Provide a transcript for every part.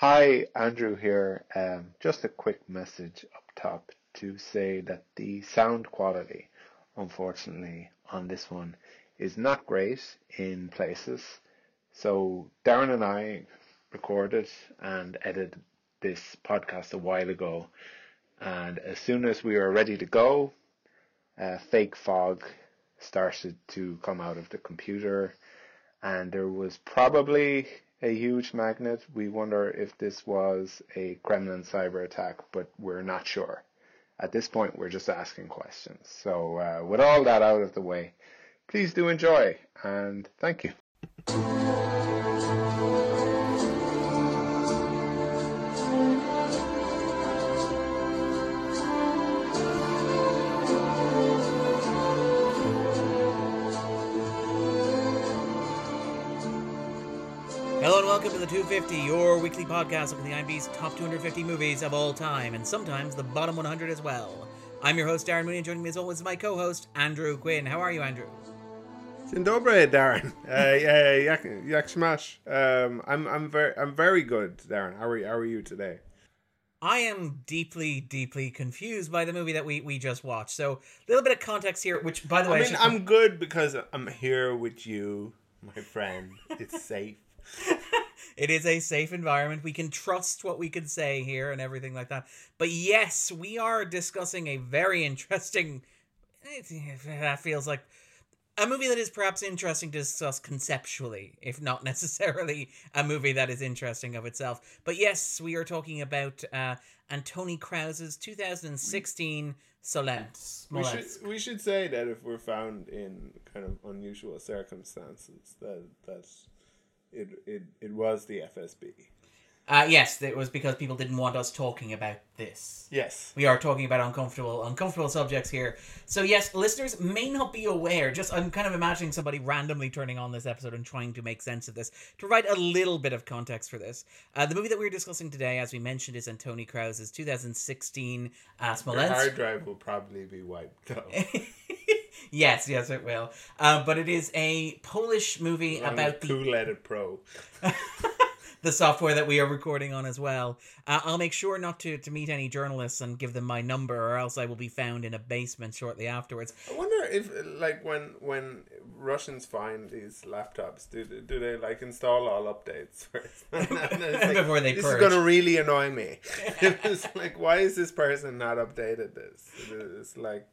Hi, Andrew here. Um, just a quick message up top to say that the sound quality, unfortunately, on this one is not great in places. So Darren and I recorded and edited this podcast a while ago, and as soon as we were ready to go, uh, fake fog started to come out of the computer, and there was probably a huge magnet. We wonder if this was a Kremlin cyber attack, but we're not sure. At this point, we're just asking questions. So, uh, with all that out of the way, please do enjoy and thank you. The 250, your weekly podcast looking at the IMDb's top 250 movies of all time, and sometimes the bottom 100 as well. I'm your host, Darren Mooney, and joining me as always is my co-host, Andrew Quinn. How are you, Andrew? Dzień dobry, Darren. Uh, yeah, jak smash. Um, I'm, I'm very, I'm very good, Darren. How are you? How are you today? I am deeply, deeply confused by the movie that we, we just watched. So, a little bit of context here, which, by the way, I I mean, should- I'm good because I'm here with you, my friend. It's safe. it is a safe environment. We can trust what we can say here and everything like that. But yes, we are discussing a very interesting. That feels like a movie that is perhaps interesting to discuss conceptually, if not necessarily a movie that is interesting of itself. But yes, we are talking about uh, Antoni Krauze's 2016 Smolensk. We should, we should say that if we're found in kind of unusual circumstances, that that it it, it was the FSB. Uh, yes, it was because people didn't want us talking about this. Yes. We are talking about uncomfortable, uncomfortable subjects here. So yes, listeners may not be aware. Just I'm kind of imagining somebody randomly turning on this episode and trying to make sense of this. To provide a little bit of context for this, uh, the movie that we're discussing today, as we mentioned, is Antoni Krauze's 2016 uh, Your Smolensk. hard drive will probably be wiped out. yes, yes, it will. Uh, but it is a Polish movie Along about the Cool Edit Pro. the software that we are recording on as well. Uh, I'll make sure not to, to meet any journalists and give them my number, or else I will be found in a basement shortly afterwards. I wonder if, like, when when Russians find these laptops, do they, do they like install all updates first? And then it's like, Before they this purge. is gonna really annoy me. it's like, why is this person not updated this? It's like,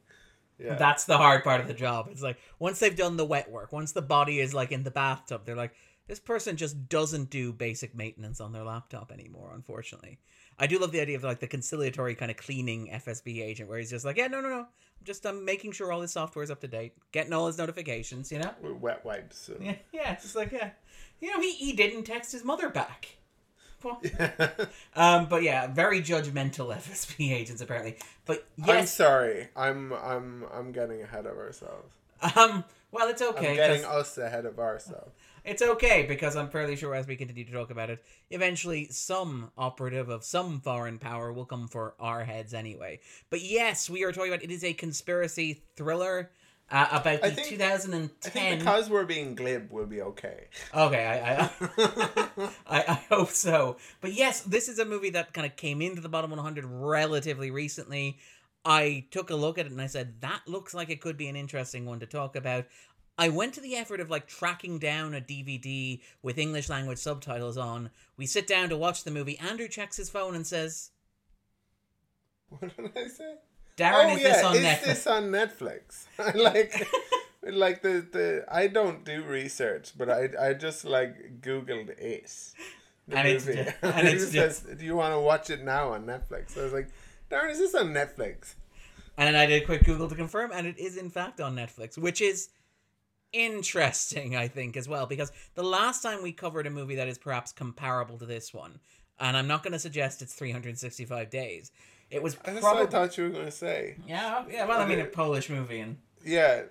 yeah, That's the hard part of the job. It's like once they've done the wet work, once the body is like in the bathtub, they're like, this person just doesn't do basic maintenance on their laptop anymore. Unfortunately, I do love the idea of like the conciliatory kind of cleaning FSB agent, where he's just like, yeah, no, no, no, I'm just um, making sure all his software is up to date, getting all his notifications, you know. with wet wipes. And, Yeah, yeah, it's just like yeah, you know, he he didn't text his mother back. Um, but yeah, very judgmental FSB agents apparently. But yes, I'm sorry. I'm I'm I'm getting ahead of ourselves. um, well, it's okay. I'm getting us ahead of ourselves. It's okay because I'm fairly sure as we continue to talk about it, eventually some operative of some foreign power will come for our heads anyway. But yes, we are talking about it is a conspiracy thriller uh, about the I think- 2010. I think because we're being glib, we'll be okay. Okay, I I, I I hope so. But yes, this is a movie that kind of came into the bottom 100 relatively recently. I took a look at it and I said that looks like it could be an interesting one to talk about. I went to the effort of like tracking down a DVD with English language subtitles on. We sit down to watch the movie. Andrew checks his phone and says, What did I say? "Darren, oh is yeah, this on is Netflix?" this on Netflix? like, like the the I don't do research, but I I just like Googled it. The And it's movie. ju- and it it's says, "Do you want to watch it now on Netflix?" I was like, "Darn, is this on Netflix?" And then I did a quick Google to confirm, and it is in fact on Netflix, which is interesting, I think, as well, because the last time we covered a movie that is perhaps comparable to this one, and I'm not going to suggest it's 365 days. It was That's what I probably thought you were going to say. yeah, yeah. Well, I mean, a Polish movie, and Yeah,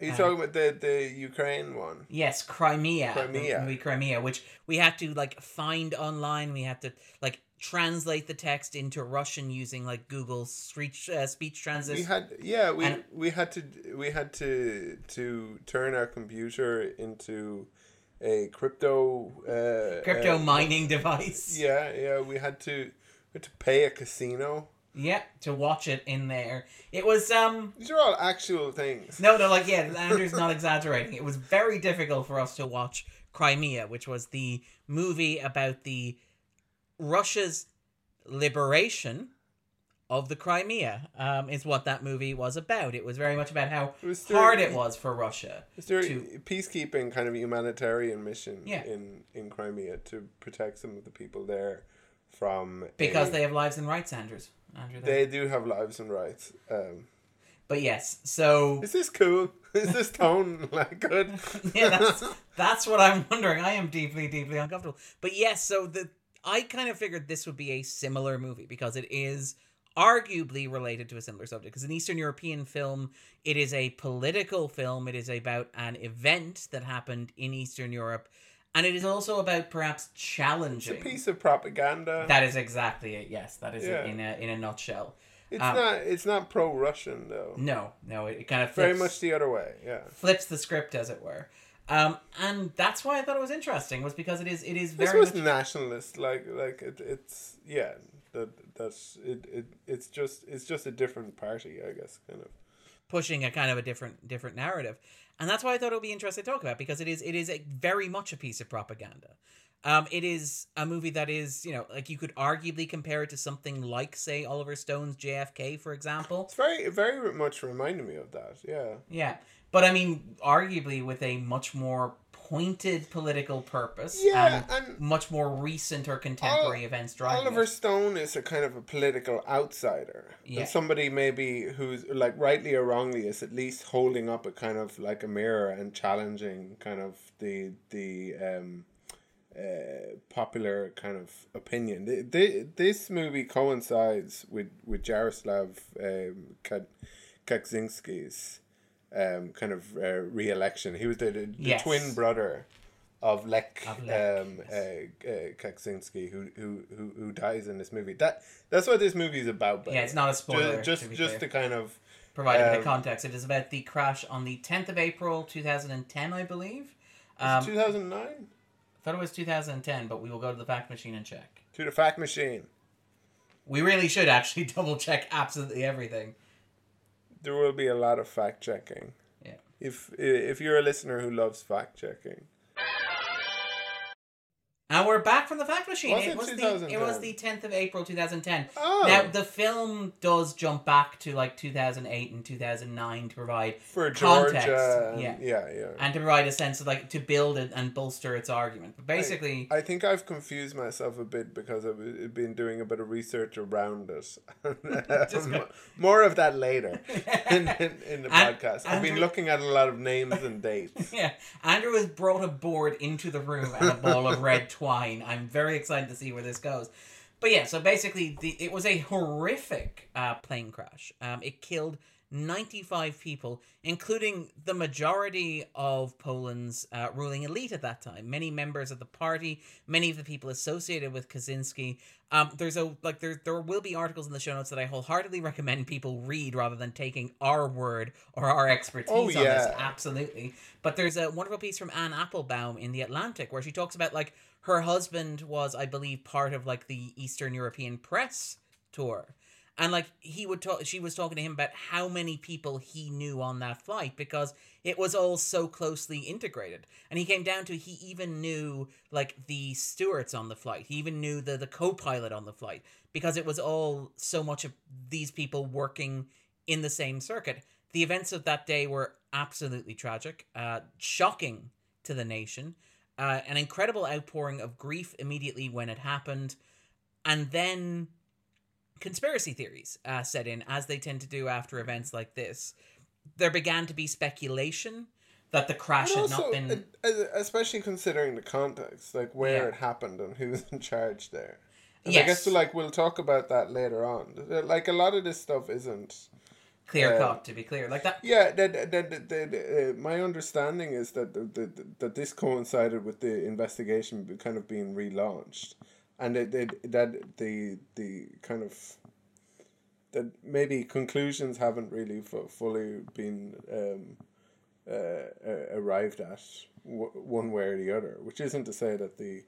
you Uh, talking about the the Ukraine one? yes, Crimea, Crimea. movie Crimea, which we had to like find online. We had to like translate the text into Russian using like Google speech uh, speech We had yeah we And- we had to we had to to turn our computer into a crypto uh, Crypto uh, mining device. Yeah, yeah. We had to we had to pay a casino. Yeah, to watch it in there. It was um These are all actual things. no no like yeah, Andrew's not exaggerating. It was very difficult for us to watch Crimea, which was the movie about the Russia's liberation of the Crimea. Um, is what that movie was about. It was very much about how It was hard it was for Russia. Is there to- a peacekeeping kind of humanitarian mission Yeah. in in Crimea to protect some of the people there from Because a- they have lives and rights, Andrews. Andrew, they do have lives and rights. Um, But yes, so is this cool? Is this tone like good? yeah, that's that's what I'm wondering. I am deeply, deeply uncomfortable. But yes, so the I kind of figured this would be a similar movie because it is arguably related to a similar subject. Because an Eastern European film, it is a political film. It is about an event that happened in Eastern Europe, and it is also about perhaps challenging. It's a piece of propaganda. That is exactly it. Yes, that is Yeah. it in a in a nutshell. it's um, not. It's not pro-Russian though. No, no, it, it kind of Very flips- much the other way. Yeah. flips the script as it were um and that's why i thought it was interesting was because it is it is This very was much nationalist. Like like it, it's yeah. That that's it, it. It's just it's just a different party, I guess. Kind of. pushing a kind of a different different narrative and that's why i thought it would be interesting to talk about because it is it is a very much a piece of propaganda um it is a movie that is you know like you could arguably compare it to something like say oliver stone's jfk for example It's very very much reminded me of that. Yeah. yeah but i mean arguably with a much more pointed political purpose Yeah, and, and much more recent or contemporary events driving Oliver it. Stone is a kind of a political outsider. Yeah. And somebody maybe who's like rightly or wrongly is at least holding up a kind of like a mirror and challenging kind of the the um uh, popular kind of opinion. The, the, this movie coincides with with Jaroslav um, Ka- Kaczynski's um, kind of uh, re-election. He was the, the, the Yes. twin brother of Lech, Of Lech, um, uh, uh, Kaczynski, who, who who who dies in this movie. That that's what this movie is about. But Yeah, it's not a spoiler, Just just, be just to kind of provide a bit Um, of context. It is about the crash on the 10th of April 2010, I believe. Um, two thousand nine I thought it was 2010, but we will go to the fact machine and check. to the fact machine. We really should actually double check absolutely everything. There will be a lot of fact checking. Yeah. If if you're a listener who loves fact checking, And we're back from the fact machine. Was it, it was the it was the 10th of April 2010. Oh. Now the film does jump back to like 2008 and 2009 to provide for Context, Georgia, yeah. yeah, yeah. and to provide a sense of like to build it and bolster its argument. But basically, I think I've confused myself a bit because I've been doing a bit of research around it. More of that later in, in, in the And- podcast. I've been looking at a lot of names and dates. Yeah, Andrew has brought a board into the room and a ball of red I'm very excited to see where this goes. But yeah, so basically, the, it was a horrific uh, plane crash. Um, it killed 95 people, including the majority of Poland's uh, ruling elite at that time. Many members of the party, many of the people associated with Kaczynski. Um, there's a like there there will be articles in the show notes that I wholeheartedly recommend people read rather than taking our word or our expertise Oh, on this. yeah. Absolutely. But there's a wonderful piece from Anne Applebaum in the Atlantic where she talks about like her husband was, I believe, part of like the Eastern European press tour. And like he would talk she was talking to him about how many people he knew on that flight because it was all so closely integrated. And he came down to he even knew like the stewards on the flight. He even knew the the co-pilot on the flight because it was all so much of these people working in the same circuit. The events of that day were absolutely tragic, uh, shocking to the nation, uh, an incredible outpouring of grief immediately when it happened, and then conspiracy theories uh, set in, as they tend to do after events like this. There began to be speculation that the crash But had not been. especially considering the context, like where Yeah. it happened and who's in charge there. And Yes. I guess so, like we'll talk about that later on. Like a lot of this stuff isn't. clear uh, cut, to be clear. Like that. Yeah, that that, that, that uh, my understanding is that the, the, that this coincided with the investigation kind of being relaunched, and that that, that the the kind of that maybe conclusions haven't really fu- fully been um, uh, uh, arrived at w- one way or the other. Which isn't to say that the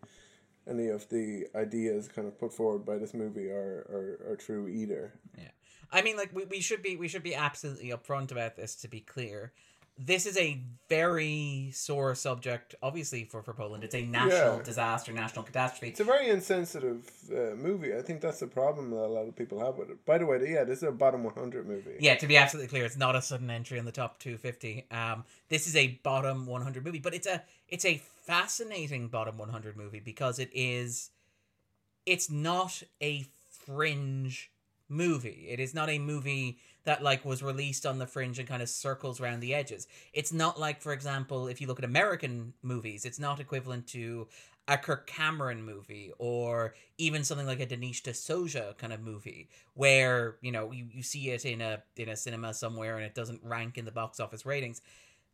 any of the ideas kind of put forward by this movie are are, are true either. Yeah. I mean, like we, we should be we should be absolutely upfront about this to be clear. This is a very sore subject, obviously for, for Poland. It's a national Yeah. disaster, national catastrophe. It's a very insensitive uh, movie. I think that's the problem that a lot of people have with it. By the way, yeah, this is a bottom 100 movie. Yeah, to be absolutely clear, it's not a sudden entry in the top 250. Um, this is a bottom 100 movie, but it's a it's a fascinating bottom 100 movie because it is it's not a fringe movie. It is not a movie that like was released on the fringe and kind of circles around the edges. It's not like for example, if you look at American movies, it's not equivalent to a Kirk Cameron movie or even something like a Dinesh D'Souza kind of movie where, you know, you, you see it in a in a cinema somewhere and it doesn't rank in the box office ratings.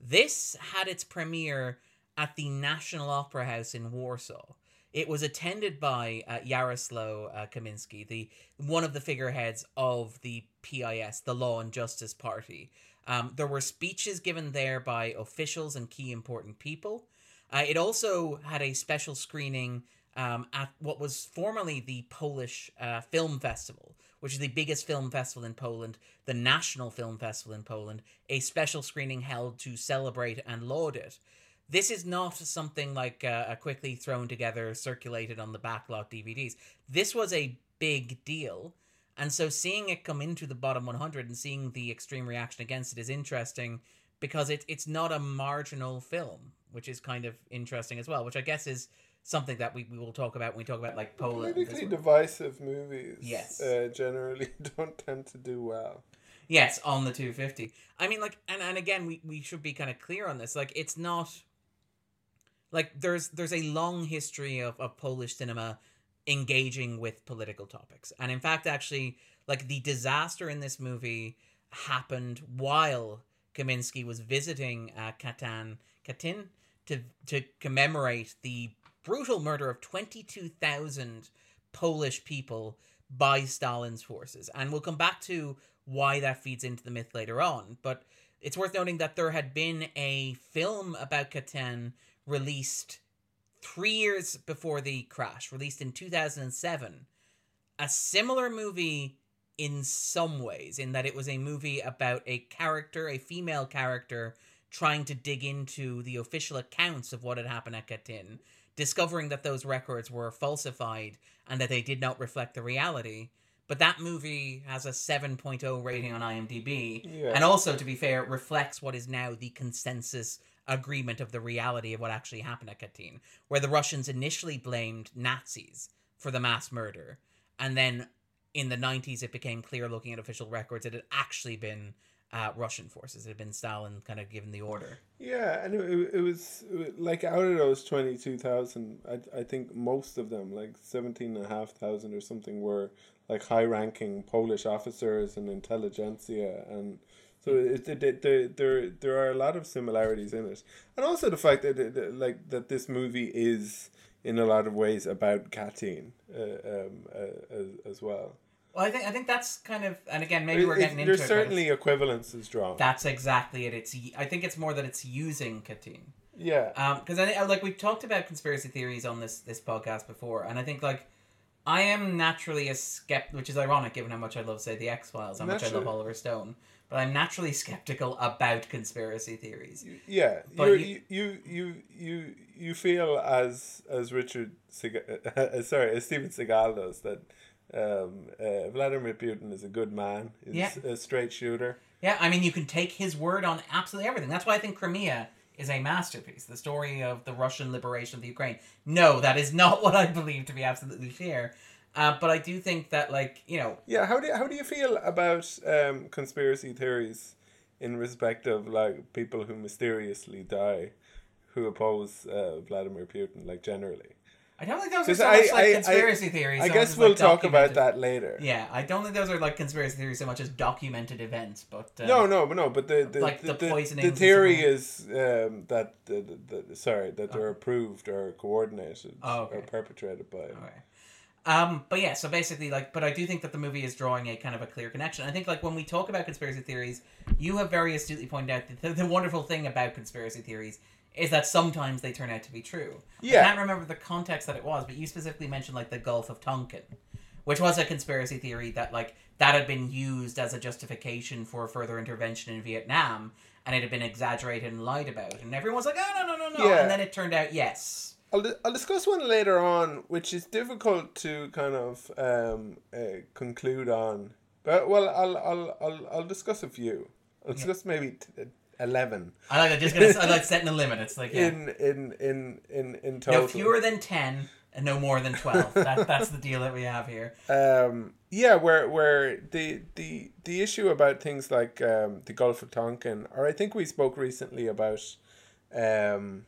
This had its premiere at the National Opera House in Warsaw. It was attended by uh, uh, Kaminski, the one of the figureheads of the PIS, the Law and Justice Party. Um, there were speeches given there by officials and key important people. Uh, it also had a special screening um, at what was formerly the Polish uh, Film Festival, which is the biggest film festival in Poland, the National Film Festival in Poland, a special screening held to celebrate and laud it. This is not something like uh, a quickly thrown together, circulated on the backlot DVDs. This was a big deal. And so seeing it come into the bottom 100 and seeing the extreme reaction against it is interesting because it, it's not a marginal film, which is kind of interesting as well, which I guess is something that we, we will talk about when we talk about like Poland. Politically divisive movies Yes. uh, generally don't tend to do well. Yes, on the 250. I mean, like, and, and again, we, we should be kind of clear on this. Like, it's not like there's there's a long history of, of Polish cinema engaging with political topics, and in fact, actually, like the disaster in this movie happened while Kaminsky was visiting uh, Katan, Katyn to to commemorate the brutal murder of twenty two thousand Polish people by Stalin's forces. And we'll come back to why that feeds into the myth later on. But it's worth noting that there had been a film about Katyn released three years before the crash, released in 2007. A similar movie in some ways, in that it was a movie about a character, a female character, trying to dig into the official accounts of what had happened at Katyn, discovering that those records were falsified and that they did not reflect the reality. But that movie has a 7.0 rating on IMDb. Yeah. And also, to be fair, reflects what is now the consensus agreement of the reality of what actually happened at Katyn, where the Russians initially blamed Nazis for the mass murder. And then in the 90s, it became clear looking at official records it had actually been uh, Russian forces. It had been Stalin kind of given the order. Yeah, and it, it, was like out of those 22,000, I, I think most of them, like 17,500 or something, were like high ranking Polish officers and intelligentsia. And so it, it, it, there, there, there are a lot of similarities in it. And also the fact that, it, that, like, that this movie is in a lot of ways about Katyn uh, um, uh, as, as well. Well, I think I think that's kind of, and again, maybe we're getting into There's it. but certainly equivalences drawn. That's exactly it. It's I think it's more that it's using Katyn. yeah. Um, because I think like we've talked about conspiracy theories on this this podcast before, and I think like I am naturally a skeptic, which is ironic given how much I love say the X Files, how much I love Oliver Stone, but I'm naturally skeptical about conspiracy theories. Yeah, But you- you, you you you feel as as Richard Segal, sorry as Steven Seagal does that um, uh, Vladimir Putin is a good man. He's Yeah. a straight shooter. Yeah, I mean you can take his word on absolutely everything. That's why I think Crimea is a masterpiece. The story of the Russian liberation of the Ukraine. No, that is not what I believe to be absolutely fair. Uh, but I do think that like you know Yeah, how do how do you feel about um, conspiracy theories in respect of like people who mysteriously die, who oppose uh, Vladimir Putin, like generally? I don't think those are so I- much like I- I- conspiracy theories. I so guess we'll like, talk about that later. Yeah, I don't think those are like conspiracy theories so much as documented events, but uh, No, no, but no, but the the, Like the, the poisonings the theory is um, that the, the, the sorry that they're approved or coordinated Oh, okay. or perpetrated by. Okay. Um, but yeah, so basically, like, but I do think that the movie is drawing a kind of a clear connection. I think, like, when we talk about conspiracy theories, you have very astutely pointed out that the, the wonderful thing about conspiracy theories is that sometimes they turn out to be true. Yeah. I can't remember the context that it was, but you specifically mentioned like the Gulf of Tonkin, which was a conspiracy theory that like that had been used as a justification for further intervention in Vietnam, and it had been exaggerated and lied about, and everyone was like, "Oh no, no, no, no," Yeah. and then it turned out yes. I'll, I'll discuss one later on, which is difficult to kind of um, uh, conclude on. But well, I'll I'll I'll, I'll discuss a few. I'll discuss maybe t- eleven I like that. Just gonna, I like setting a limit. It's like yeah. in in in in in total. no fewer than ten and no more than twelve. that, that's the deal that we have here. um, yeah, where where the the the issue about things like um, the Gulf of Tonkin, or I think we spoke recently about um,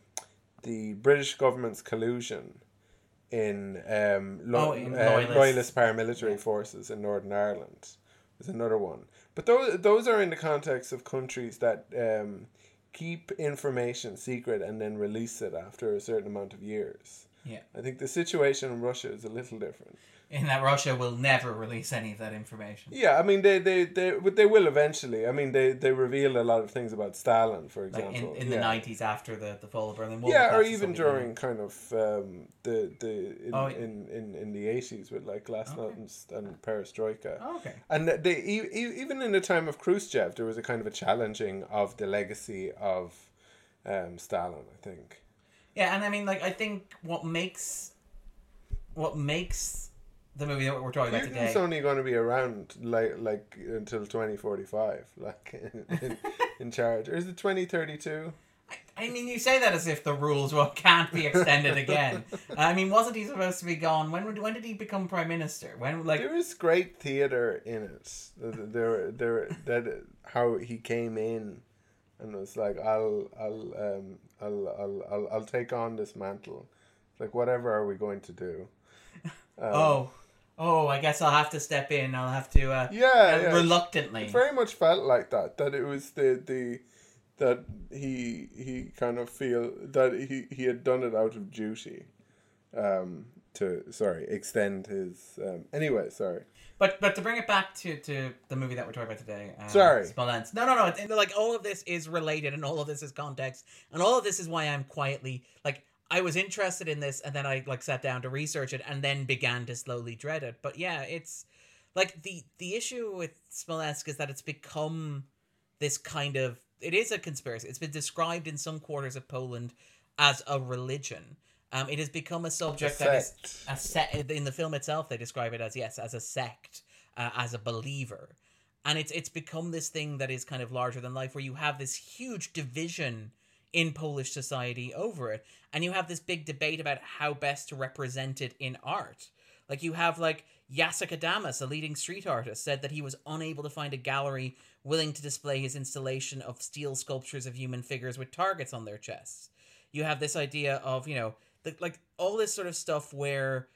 the British government's collusion in um, lo- Oh, in uh, loyalist. loyalist paramilitary forces in Northern Ireland. is another one, but those those are in the context of countries that um, keep information secret and then release it after a certain amount of years. Yeah. I think the situation in Russia is a little different. In that Russia will never release any of that information. Yeah, I mean they they they but they will eventually. I mean they they reveal a lot of things about Stalin, for Like example. in, in the nineties after the, the fall of Berlin Wall. Yeah, or even during kind of um, the the in, Oh, yeah. in, in, in the eighties with like Glasnost and, and Perestroika. Oh, okay. And they even in the time of Khrushchev, there was a kind of a challenging of the legacy of um, Stalin. I think. Yeah, and I mean, like, I think what makes what makes the movie that we're talking about today. Putin's only going to be around like like until twenty forty five, like in, in, in charge. Or is it twenty thirty two? I mean, you say that as if the rules well can't be extended again. I mean, wasn't he supposed to be gone? When would- when did he become prime minister? When like There is great theater in it. There, there, that how he came in, and was like, "I'll, I'll, um, I'll, I'll, I'll, I'll take on this mantle." Like, whatever are we going to do? Um, oh oh, I guess I'll have to step in. I'll have to uh, yeah, yeah. reluctantly. It very much felt like that. That it was the the that he he kind of feel that he he had done it out of duty, um, to sorry extend his um. Anyway, sorry. But but to bring it back to, to the movie that we're talking about today, uh, Sorry. Smolensk. No, no, no. it's- Like all of this is related, and all of this is context, and all of this is why I'm quietly like I was interested in this, and then I like sat down to research it, and then began to slowly dread it. But yeah, it's like the the issue with Smolensk is that it's become this kind of it is a conspiracy. It's been described in some quarters of Poland as a religion. Um, it has become a subject that is a sect in the film itself. They describe it as yes, as a sect, uh, as a believer, and it's it's become this thing that is kind of larger than life, where you have this huge division in Polish society over it, and you have this big debate about how best to represent it in art. Like you have like Jacek Adamus, a leading street artist, said that he was unable to find a gallery willing to display his installation of steel sculptures of human figures with targets on their chests. You have this idea of, you know, the, like all this sort of stuff where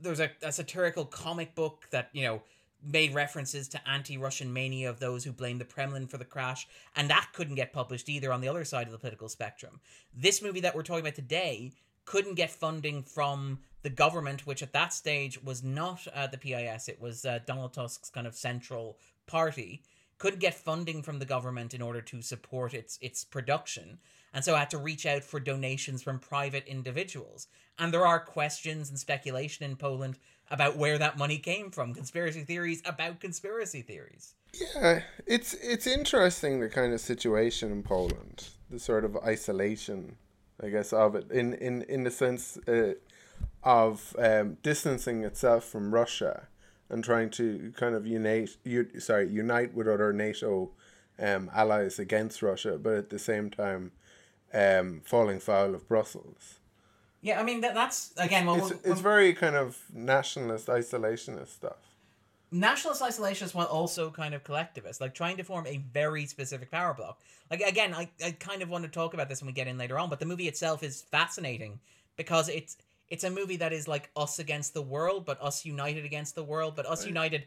there's a, a satirical comic book that, you know, made references to anti-Russian mania of those who blamed the Kremlin for the crash, and that couldn't get published either on the other side of the political spectrum. This movie that we're talking about today couldn't get funding from the government, which at that stage was not uh, the PIS, it was uh, Donald Tusk's kind of central party. Couldn't get funding from the government in order to support its its production, and so had to reach out for donations from private individuals. And there are questions and speculation in Poland about where that money came from, conspiracy theories about conspiracy theories. Yeah, it's it's interesting the kind of situation in Poland, the sort of isolation, I guess, of it in in in the sense uh, of um, distancing itself from Russia and trying to kind of unite, sorry, unite with other NATO um, allies against Russia, but at the same time, um, falling foul of Brussels. Yeah, I mean that, that's again. Well, It's it's very kind of nationalist, isolationist stuff. nationalist isolationist while also kind of collectivist, like trying to form a very specific power block. Like again, I, I kind of want to talk about this when we get in later on, but the movie itself is fascinating because it's it's a movie that is like us against the world, but us united against the world, but us united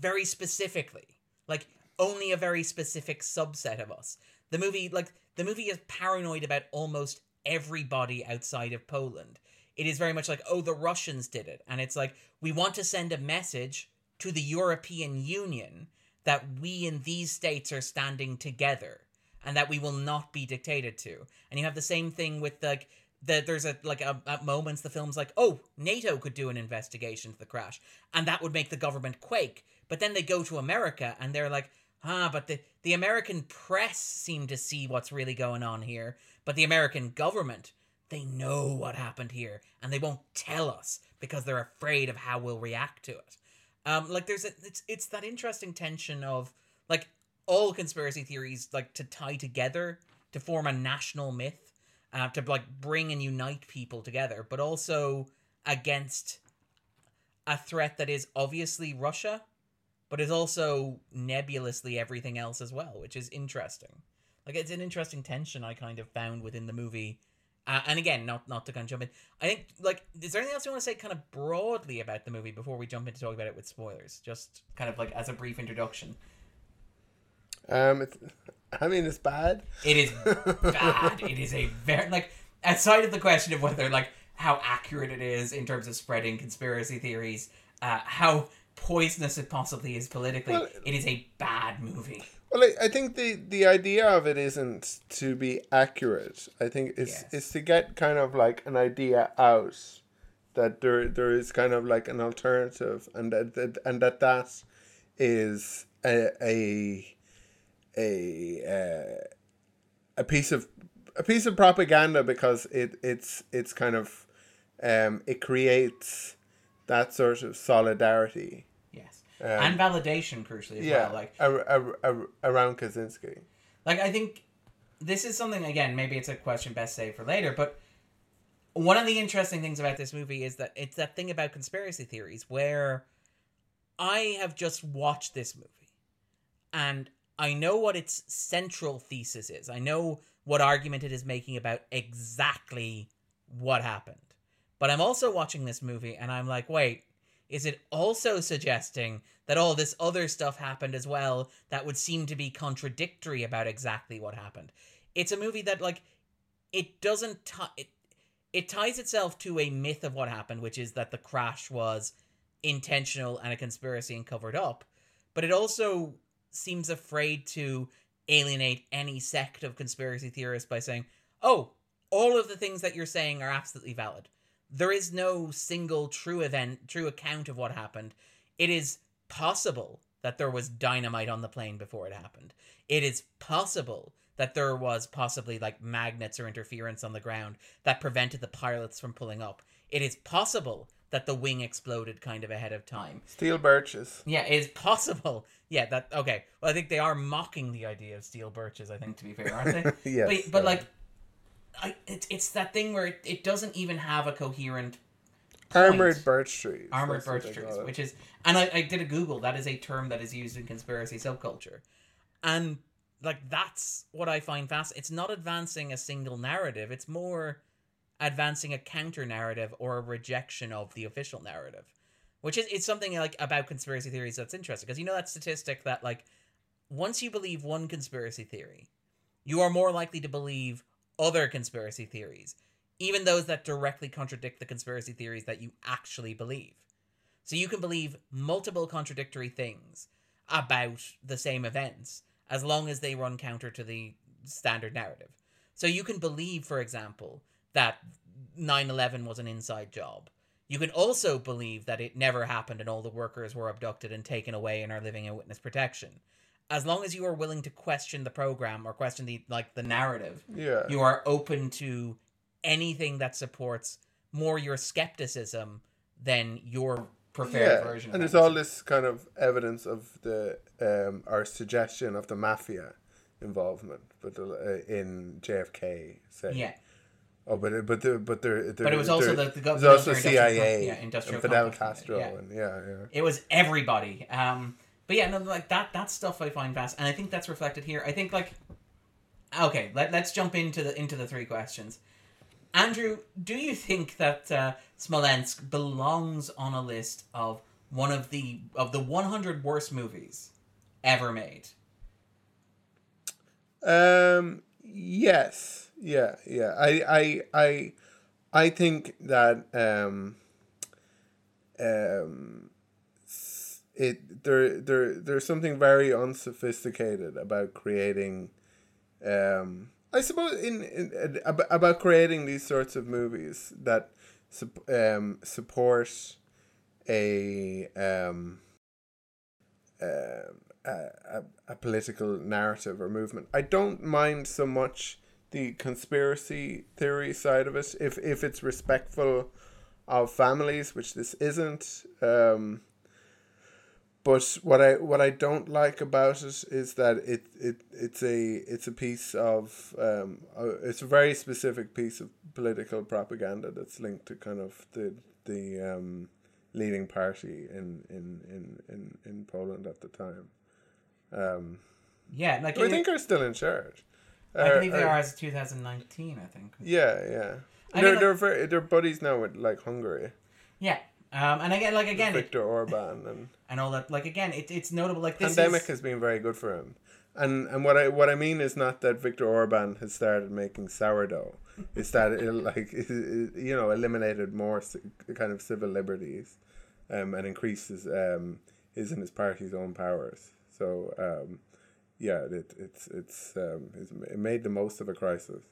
very specifically. Like only a very specific subset of us. The movie like the movie is paranoid about almost everybody outside of Poland. It is very much like, oh, the Russians did it. And it's like, we want to send a message to the European Union that we in these states are standing together. and that we will not be dictated to. And you have the same thing with like that there's a like a, at moments the film's like oh nato could do an investigation to the crash and that would make the government quake but then they go to america and they're like ah but the the american press seem to see what's really going on here but the american government they know what happened here and they won't tell us because they're afraid of how we'll react to it. Um like there's a it's it's that interesting tension of like all conspiracy theories like to tie together to form a national myth uh, to like bring and unite people together, but also against a threat that is obviously Russia, but is also nebulously everything else as well, which is interesting. Like it's an interesting tension I kind of found within the movie. Uh, and again, not not to kind of jump in. I think like is there anything else you want to say kind of broadly about the movie before we jump into talking about it with spoilers? Just kind of like as a brief introduction. Um, it's, I mean, it's bad. It is bad. it is a very like outside of the question of whether like how accurate it is in terms of spreading conspiracy theories, uh, how poisonous it possibly is politically. Well- it is a bad movie. Well, I, I think the, the idea of it isn't to be accurate. I think it's Yes. it's to get kind of like an idea out that there there is kind of like an alternative, and that, that and that that is a a a uh, a piece of a piece of propaganda because it it's it's kind of um it creates that sort of solidarity. Um, and validation crucially as Yeah, well. Like ar- ar- around Kaczynski. Like I think this is something again, maybe it's a question best saved for later, but one of the interesting things about this movie is that it's that thing about conspiracy theories where I have just watched this movie and I know what its central thesis is. I know what argument it is making about exactly what happened. But I'm also watching this movie and I'm like, wait, is it also suggesting that all this other stuff happened as well that would seem to be contradictory about exactly what happened? It's a movie that like it doesn't ti it it ties itself to a myth of what happened, which is that the crash was intentional and a conspiracy and covered up. But it also seems afraid to alienate any sect of conspiracy theorists by saying, "Oh, all of the things that you're saying are absolutely valid." There is no single true event, true account of what happened. It is possible that there was dynamite on the plane before it happened. It is possible that there was possibly like magnets or interference on the ground that prevented the pilots from pulling up. It is possible that the wing exploded kind of ahead of time. Steel birches. Yeah, it is possible. Yeah, that okay. Well, I think they are mocking the idea of steel birches. I think to be fair, aren't they? yes. but but like, I it's it's that thing where it, it doesn't even have a coherent armored birch trees. armored that's birch trees, which is and I, I did a Google. That is a term that is used in conspiracy subculture, and like that's what I find fast. It's not advancing a single narrative. It's more advancing a counter narrative or a rejection of the official narrative, which is it's something like about conspiracy theories that's interesting because you know that statistic that like once you believe one conspiracy theory, you are more likely to believe other conspiracy theories, even those that directly contradict the conspiracy theories that you actually believe. So you can believe multiple contradictory things about the same events as long as they run counter to the standard narrative. So you can believe, for example, that 9 11 was an inside job. You can also believe that it never happened and all the workers were abducted and taken away and are living in witness protection. As long as you are willing to question the program or question the like the narrative, Yeah. you are open to anything that supports more your skepticism than your preferred yeah. version. of And there's all this kind of evidence of the um or suggestion of the mafia involvement, but uh, in JFK, say. yeah, Oh, but it- but the but there, there but it was also there, the, the gov- there's also military industrial CIA, yeah, industrial and Fidel Castro, yeah. and yeah, yeah. It was everybody. Um, but yeah, no, like that that stuff I find fast, and I think that's reflected here. I think like, okay, let let's jump into the into the three questions. Andrew, do you think that uh, Smolensk belongs on a list of one of the of the 100 worst movies ever made? Um. Yes. Yeah. Yeah. I. I. I. I think that. Um. Um. It there there there's something very unsophisticated about creating um, I suppose in, in ab- about creating these sorts of movies that um, support a um, uh, a, a political narrative or movement. I don't mind so much the conspiracy theory side of it if if it's respectful of families, which this isn't. Um, but what I what I don't like about it is that it, it it's a it's a piece of um, uh, it's a very specific piece of political propaganda that's linked to kind of the the um, leading party in in, in, in, in Poland at the time. Um, Yeah, like who I think are still in charge. I believe they are- are as of 2019. I think. Yeah, yeah. I they're mean, they're very they're buddies now with like Hungary, Yeah, um, and again, like again, Viktor Orban, and and all that. Like again, it, it's notable. Like this pandemic is, has been very good for him. And and what I what I mean is not that Viktor Orban has started making sourdough. It's that it like it, it, you know eliminated more kind of civil liberties, um, and increases um his and his party's own powers. So um, yeah, it it's it's um it's, it made the most of a crisis.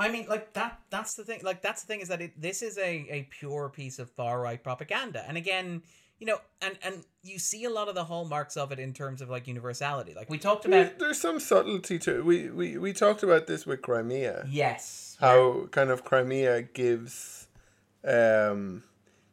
I mean, like that. That's the thing. Like that's the thing is that it, this is a a pure piece of far right propaganda. And again, you know, and and you see a lot of the hallmarks of it in terms of like universality. Like we talked about. There's, there's some subtlety to it. We, we we talked about this with Crimea. Yes. how kind of Crimea gives um,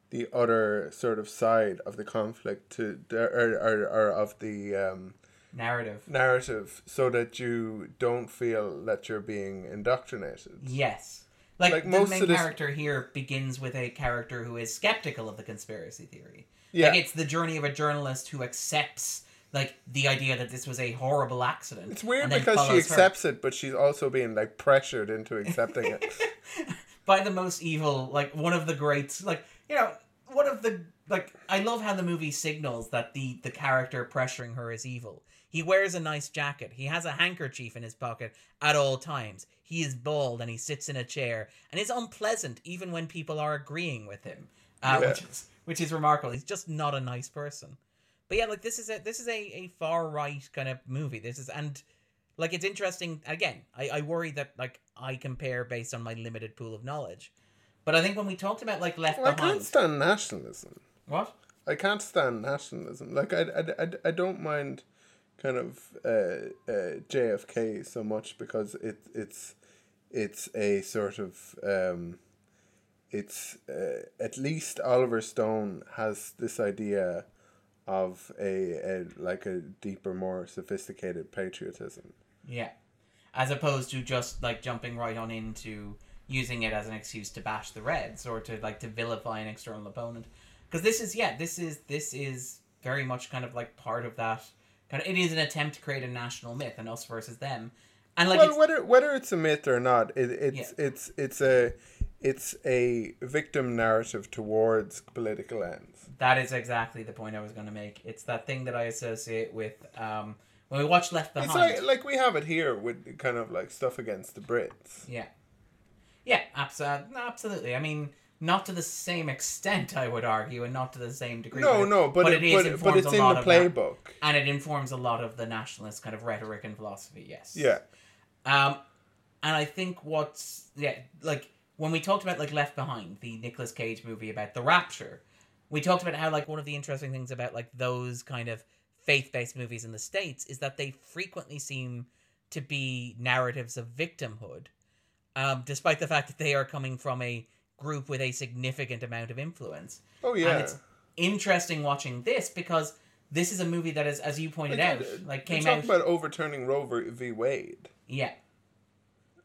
the other sort of side of the conflict to or, or, or of the um, Narrative. narrative so that you don't feel that you're being indoctrinated. Yes. Like, Like, the most main of this- character here begins with a character who is skeptical of the conspiracy theory. Yeah. Like it's the journey of a journalist who accepts like the idea that this was a horrible accident. It's weird because she follows her. accepts it, but she's also being like pressured into accepting it. by the most evil, like one of the greats, like you know, one of the like. I love how the movie signals that the the character pressuring her is evil. He wears a nice jacket. He has a handkerchief in his pocket at all times. He is bald and he sits in a chair and is unpleasant even when people are agreeing with him, uh, Yeah. which is which is remarkable. He's just not a nice person. But yeah, like this is a this is a, a far right kind of movie. This is and like it's interesting again I, I worry that like i compare based on my limited pool of knowledge but i think when we talked about like left Well, I can't stand nationalism. what I can't stand nationalism. Like I, I, I, I don't mind kind of uh, uh, JFK so much because it it's it's a sort of um, it's uh, at least Oliver Stone has this idea of a, a like a deeper, more sophisticated patriotism. yeah as opposed to just like jumping right on into using it as an excuse to bash the reds or to like to vilify an external opponent because this is yeah this is this is very much kind of like part of that kind of it is an attempt to create a national myth and us versus them and like well, it's, whether whether it's a myth or not, it, it's it's it's a it's a victim narrative towards political ends. That is exactly the point I was going to make. It's that thing that I associate with um, when we watch Left Behind. It's like like we have it here with kind of like stuff against the Brits. yeah, yeah, abso- absolutely. I mean, not to the same extent, I would argue, and not to the same degree. No, it- no, but it, is but, but it's a in lot the of that, playbook. and it informs a lot of the nationalist kind of rhetoric and philosophy. Yes. Yeah, Um, and I think what's yeah, like when we talked about like Left Behind, the Nicolas Cage movie about the rapture, we talked about how like one of the interesting things about like those kind of faith-based movies in the states is that they frequently seem to be narratives of victimhood, um, despite the fact that they are coming from a group with a significant amount of influence. oh And yeah. it's interesting watching this because this is a movie that is, as you pointed Like, out, uh, like came out. about overturning Roe v. Wade, yeah.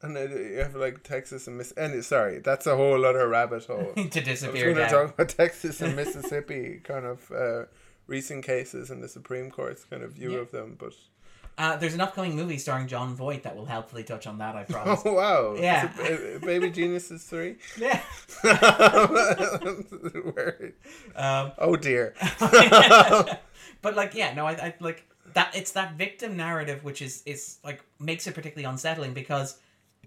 and then you have like Texas and Miss. And sorry, that's a whole other rabbit hole. to disappear going to talk about Texas and Mississippi kind of uh, recent cases and the Supreme Court's kind of view Yeah. of them, but Uh, there's an upcoming movie starring Jon Voight that will helpfully touch on that. I promise. oh wow, Yeah. Is it, uh, Baby Geniuses three. yeah. Um, oh dear. but like, yeah, no, I, I like that. It's that victim narrative which is is like makes it particularly unsettling because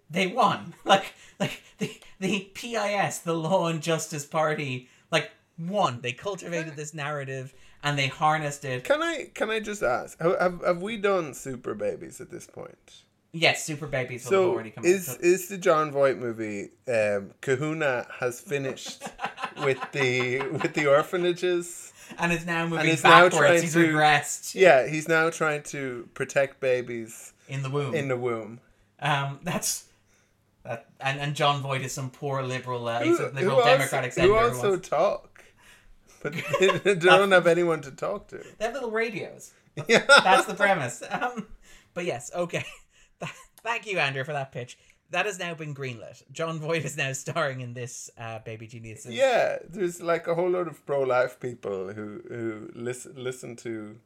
they won. Like, like the the PIS, the Law and Justice Party, like won. They cultivated this narrative and they harnessed it. Can I can I just ask? Have, have, we done super babies at this point? Yes, Super Babies So already come is out. Is the Jon Voight movie? Um, Kahuna has finished with the with the orphanages. and is now moving is now backwards. trying He's to- regressed Yeah, he's now trying to protect babies in the womb. in the womb. um, that's that, and and Jon Voight is some poor liberal, uh, he's a Who- liberal who Democratic also, who senator. who also wants- talk, but they don't have anyone to talk to. they have little radios. Yeah, That's the premise. Um, but yes, okay. Thank you, Andrew, for that pitch. That has now been greenlit. Jon Voight is now starring in this uh, Baby Geniuses. Yeah, there's like a whole lot of pro-life people who who listen listen to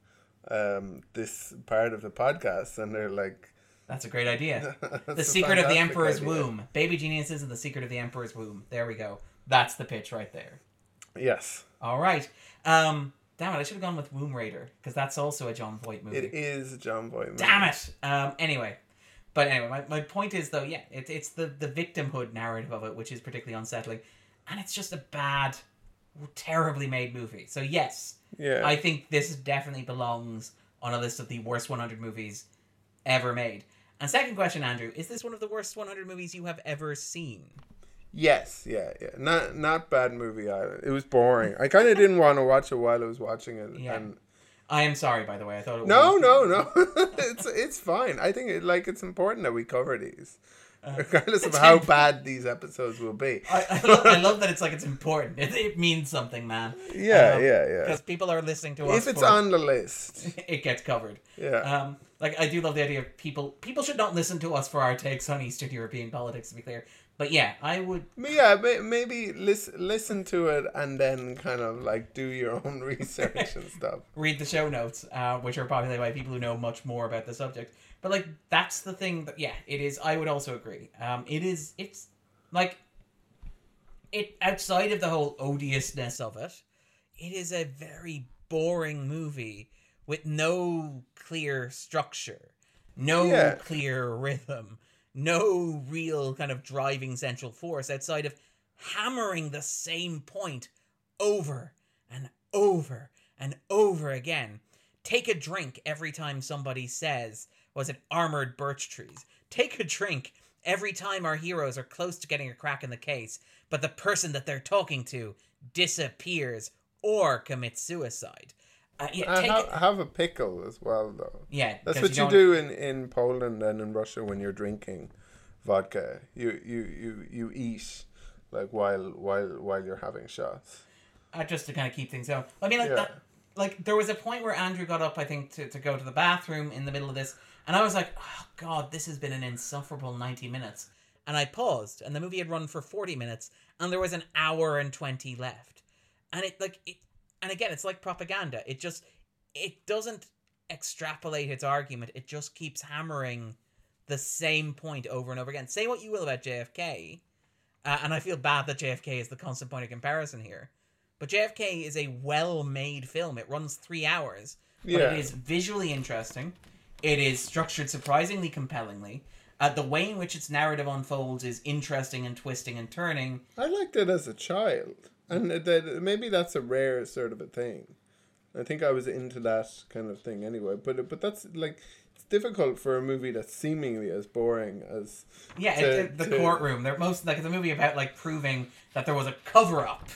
um, this part of the podcast, and they're like, That's a great idea. The Secret of the Emperor's idea." Womb. Baby Geniuses and the Secret of the Emperor's Womb. There we go. That's the pitch right there. Yes, All right. Um, damn it, I should have gone with Womb Raider because that's also a Jon Voight movie. it is a John Boy. Movie. Damn it. Um, anyway, but anyway, my, my point is though, yeah, it, it's the the victimhood narrative of it which is particularly unsettling, and it's just a bad, terribly made movie. So yes, Yeah, I think this definitely belongs on a list of the worst 100 movies ever made. And second question, Andrew, is this one of the worst 100 movies you have ever seen? Yes, yeah, yeah. Not not bad movie either. It was boring. I kind of didn't want to watch it while I was watching it. Yeah. And I am sorry, by the way. I thought it no, was no, no. it's it's fine. I think it, like it's important that we cover these, regardless of how bad these episodes will be. I, I, love, I love that it's like it's important. It, it means something, man. Yeah, Um, yeah, yeah. Because people are listening to us. If it's for- on the list, it gets covered. yeah. Um, like I do love the idea of people. People should not listen to us for our takes on Eastern European politics. To be clear, but yeah, I would. yeah, maybe listen listen to it and then kind of like do your own research and stuff. read the show notes, uh, which are populated by people who know much more about the subject. But like that's the thing that yeah, it is. I would also agree. Um, it is. It's like it outside of the whole odiousness of it. It is a very boring movie with no clear structure, no Yeah. clear rhythm, no real kind of driving central force outside of hammering the same point over and over and over again. Take a drink every time somebody says, was it armored birch trees? Take a drink every time our heroes are close to getting a crack in the case, but the person that they're talking to disappears or commits suicide. Uh, yeah, Uh, have, have a pickle as well, though. yeah, that's what you, don't- do in, in Poland and in Russia when you're drinking vodka. You you, you, you eat like while while while you're having shots. uh, just to kind of keep things going. I mean, like Yeah. that. Like there was a point where Andrew got up, I think, to, to go to the bathroom in the middle of this, and I was like, "Oh God, this has been an insufferable ninety minutes." And I paused, and the movie had run for forty minutes, and there was an hour and twenty left, and it like it, and again, it's like propaganda. It just it doesn't extrapolate its argument. It just keeps hammering the same point over and over again. Say what you will about JFK, uh, and I feel bad that JFK is the constant point of comparison here. But JFK is a well-made film. It runs three hours, but Yeah. it is visually interesting. It is structured surprisingly compellingly. Uh, the way in which its narrative unfolds is interesting and twisting and turning. I liked it as a child, and that maybe that's a rare sort of a thing. I think I was into that kind of thing anyway. But but that's like it's difficult for a movie that's seemingly as boring as Yeah, To- it, it- the to- courtroom. They're most like it's a movie about like proving that there was a cover-up.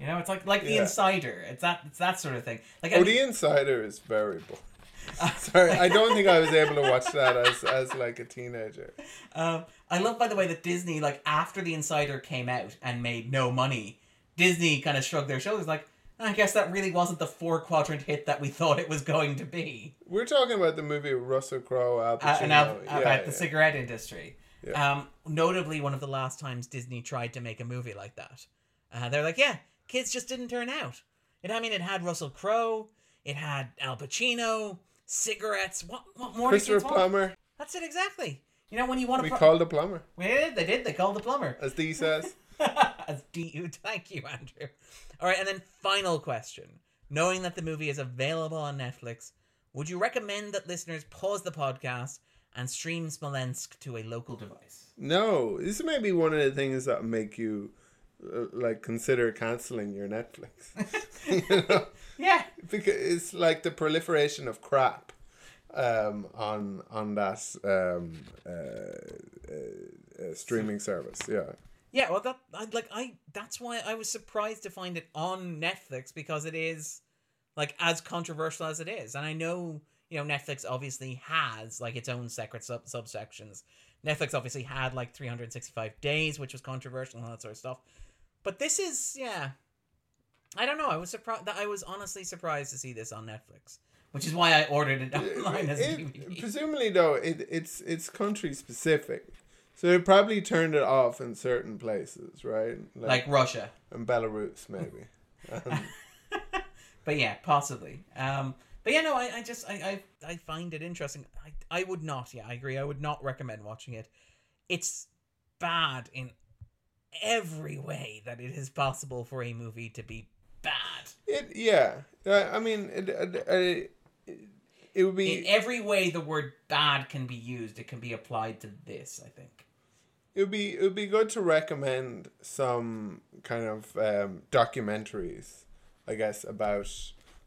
You know, it's like like The Insider. It's that it's that sort of thing. Like I Oh, The Insider is very boring. Sorry, I don't think I was able to watch that as as like a teenager. Um, I love, by the way, that Disney, like, after The Insider came out and made no money, Disney kind of shrugged their shoulders, like, I guess that really wasn't the four quadrant hit that we thought it was going to be. We're talking about the movie Russell Crowe, Al Uh, and now yeah, about the yeah. cigarette industry. Yeah. Um, notably, one of the last times Disney tried to make a movie like that. Uh, they're like, yeah, kids just didn't turn out. It, I mean, it had Russell Crowe, it had Al Pacino, cigarettes. What, what more Christopher? Plummer. That's it exactly. You know, when you want to. We to. called the plumber, did, they did. They called the plumber. as Dee says. As DU. Thank you, Andrew. All right, and then final question. Knowing that the movie is available on Netflix, would you recommend that listeners pause the podcast and stream Smolensk to a local device? No, this may be one of the things that make you uh, like consider canceling your Netflix. you know, Yeah. because it's like the proliferation of crap um, on on that um, uh, uh, uh, streaming service. Yeah. Yeah, well, that I like I. That's why I was surprised to find it on Netflix because it is like as controversial as it is, and I know you know Netflix obviously has like its own separate sub subsections. Netflix obviously had like 365 days, which was controversial and all that sort of stuff. But this is yeah, I don't know. I was surprised. I was honestly surprised to see this on Netflix, which is why I ordered it online as a DVD. presumably, though, it, it's it's country specific, so they probably turned it off in certain places, right? like Russia. and Belarus, maybe. Um, but yeah, possibly. Um, but yeah, no, I, I just I, I I find it interesting. I I would not. Yeah, I agree. I would not recommend watching it. It's bad in every way that it is possible for a movie to be bad. it yeah. I mean, it, it, it, it would be In every way the word bad can be used, it can be applied to this. I think. It would be it would be good to recommend some kind of um, documentaries, I guess about.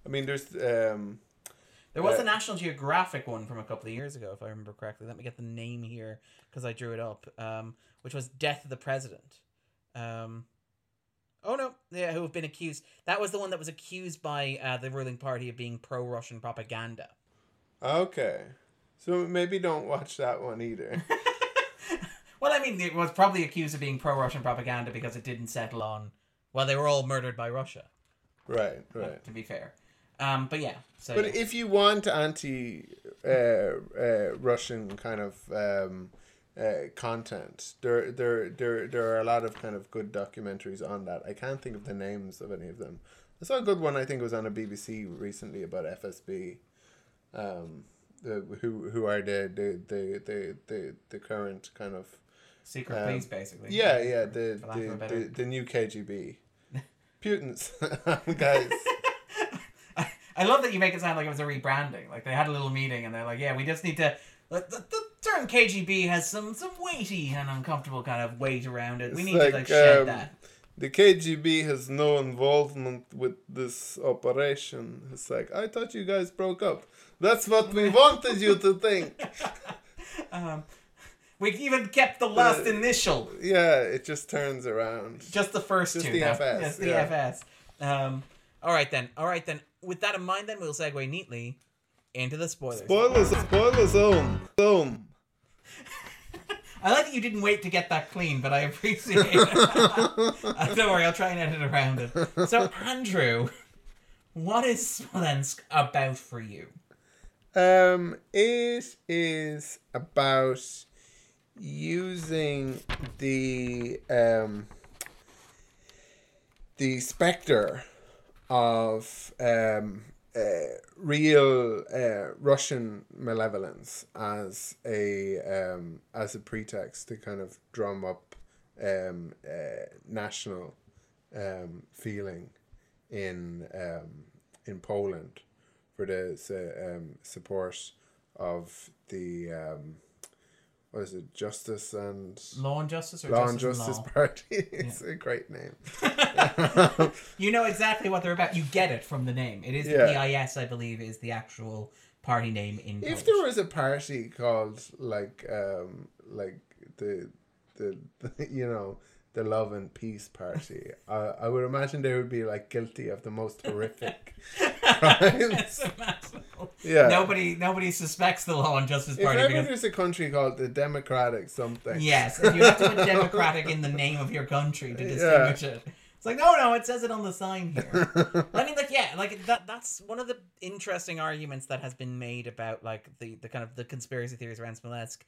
I mean, there's um, There was Uh, a National Geographic one from a couple of years ago, if I remember correctly. Let me get the name here because I drew it up. Um, which was "Death of the President." Um, oh no, yeah, who have been accused? That was the one that was accused by uh, the ruling party of being pro-Russian propaganda. okay, so maybe don't watch that one either. Well, I mean, it was probably accused of being pro-Russian propaganda because it didn't settle on. Well, they were all murdered by Russia. right, right. To be fair, um, but yeah. So But yeah. if you want anti uh, uh, Russian kind of um, uh, content, there, there, there, there are a lot of kind of good documentaries on that. I can't think of the names of any of them. I saw a good one. I think it was on a BBC recently about FSB. Um, the, who who are the the, the, the, the the current kind of secret um, police, basically. yeah yeah the For lack of a the, the, the new KGB Putin's guys I, I love that you make it sound like it was a rebranding. Like they had a little meeting and they're like, "Yeah, we just need to." The, the, the term KGB has some some weighty and uncomfortable kind of weight around it. We It's need to like like, shed um, that. the KGB has no involvement with this operation. It's like, I thought you guys broke up. That's what we wanted you to think. Um, we even kept the last initial, Yeah, it just turns around. just the first just two. the. FS, Yes, the yeah. FS. Um, all right then. All right then. With that in mind, then we'll segue neatly into the spoilers. Spoilers, spoiler zone. Zone. I like that you didn't wait to get that clean, but I appreciate it. Uh, Don't worry, I'll try and edit around it. So, Andrew, what is Smolensk about for you? Um, it is about using the um the specter of um uh, real uh, Russian malevolence as a um as a pretext to kind of drum up um uh, national um feeling in um in Poland for the um, support of the um, what is it, Justice and Law and Justice or Law and Justice, Justice and Law? Party? it's a great name. you know exactly what they're about. You get it from the name. It is Yeah. the PIS, I believe, is the actual party name in if Polish. there was a party called like um like the the, the you know the love and peace party, I I would imagine they would be like guilty of the most horrific crimes. It's imaginable. Yeah. Nobody, nobody suspects the Law and Justice If Party ever because there's a country called the Democratic something, Yes, if you have to put democratic in the name of your country to distinguish it. It's like, no, no, it says it on the sign here. I mean, like, yeah, like that. That's one of the interesting arguments that has been made about like the the kind of the conspiracy theories around Smolensk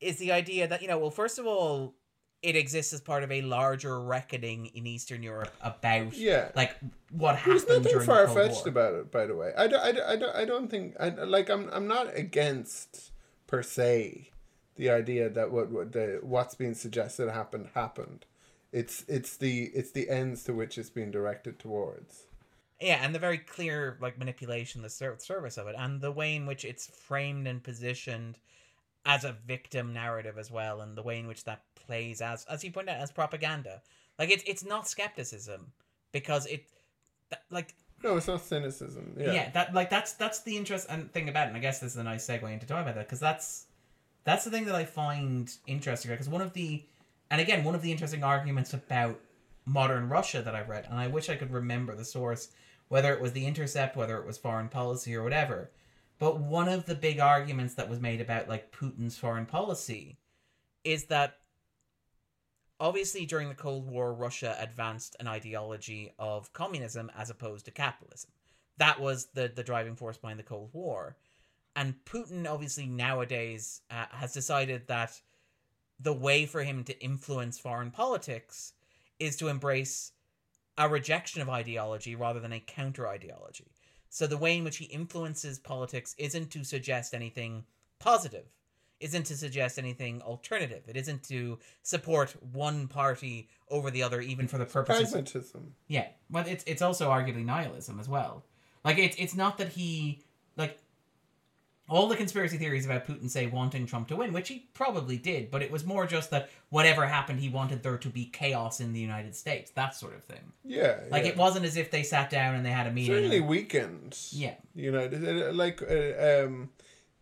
is the idea that you know, well, first of all, it exists as part of a larger reckoning in Eastern Europe about Yeah. like what There's happened nothing during the far fetched about it, by the way. I don't, I, don't- I, don't, I don't think I like. I'm I'm not against per se the idea that what, what the what's being suggested happened happened. It's it's the it's the ends to which it's being directed towards. Yeah, and the very clear like manipulation, the ser- service of it, and the way in which it's framed and positioned as a victim narrative as well, and the way in which that plays as, as you point out, as propaganda. Like it's it's not skepticism because it, that, like No, it's not cynicism. Yeah. yeah. that like that's that's the interesting thing about it. And I guess this is a nice segue into talking about that because that's that's the thing that I find interesting because one of the and again one of the interesting arguments about modern Russia that I've read, and I wish I could remember the source, whether it was the Intercept, whether it was Foreign Policy or whatever. But one of the big arguments that was made about like Putin's foreign policy is that obviously during the Cold War, Russia advanced an ideology of communism as opposed to capitalism. That was the the driving force behind the Cold War, and Putin obviously nowadays uh, has decided that the way for him to influence foreign politics is to embrace a rejection of ideology rather than a counter ideology. So the way in which he influences politics isn't to suggest anything positive isn't to suggest anything alternative. It isn't to support one party over the other, even for the purposes. Pragmatism. Yeah, but it's it's also arguably nihilism as well. Like it's it's not that he like all the conspiracy theories about Putin say wanting Trump to win, which he probably did, but it was more just that whatever happened, he wanted there to be chaos in the United States, that sort of thing. Yeah. Like yeah. it wasn't as if they sat down and they had a meeting. certainly and- weakened. yeah, You know, like uh, um,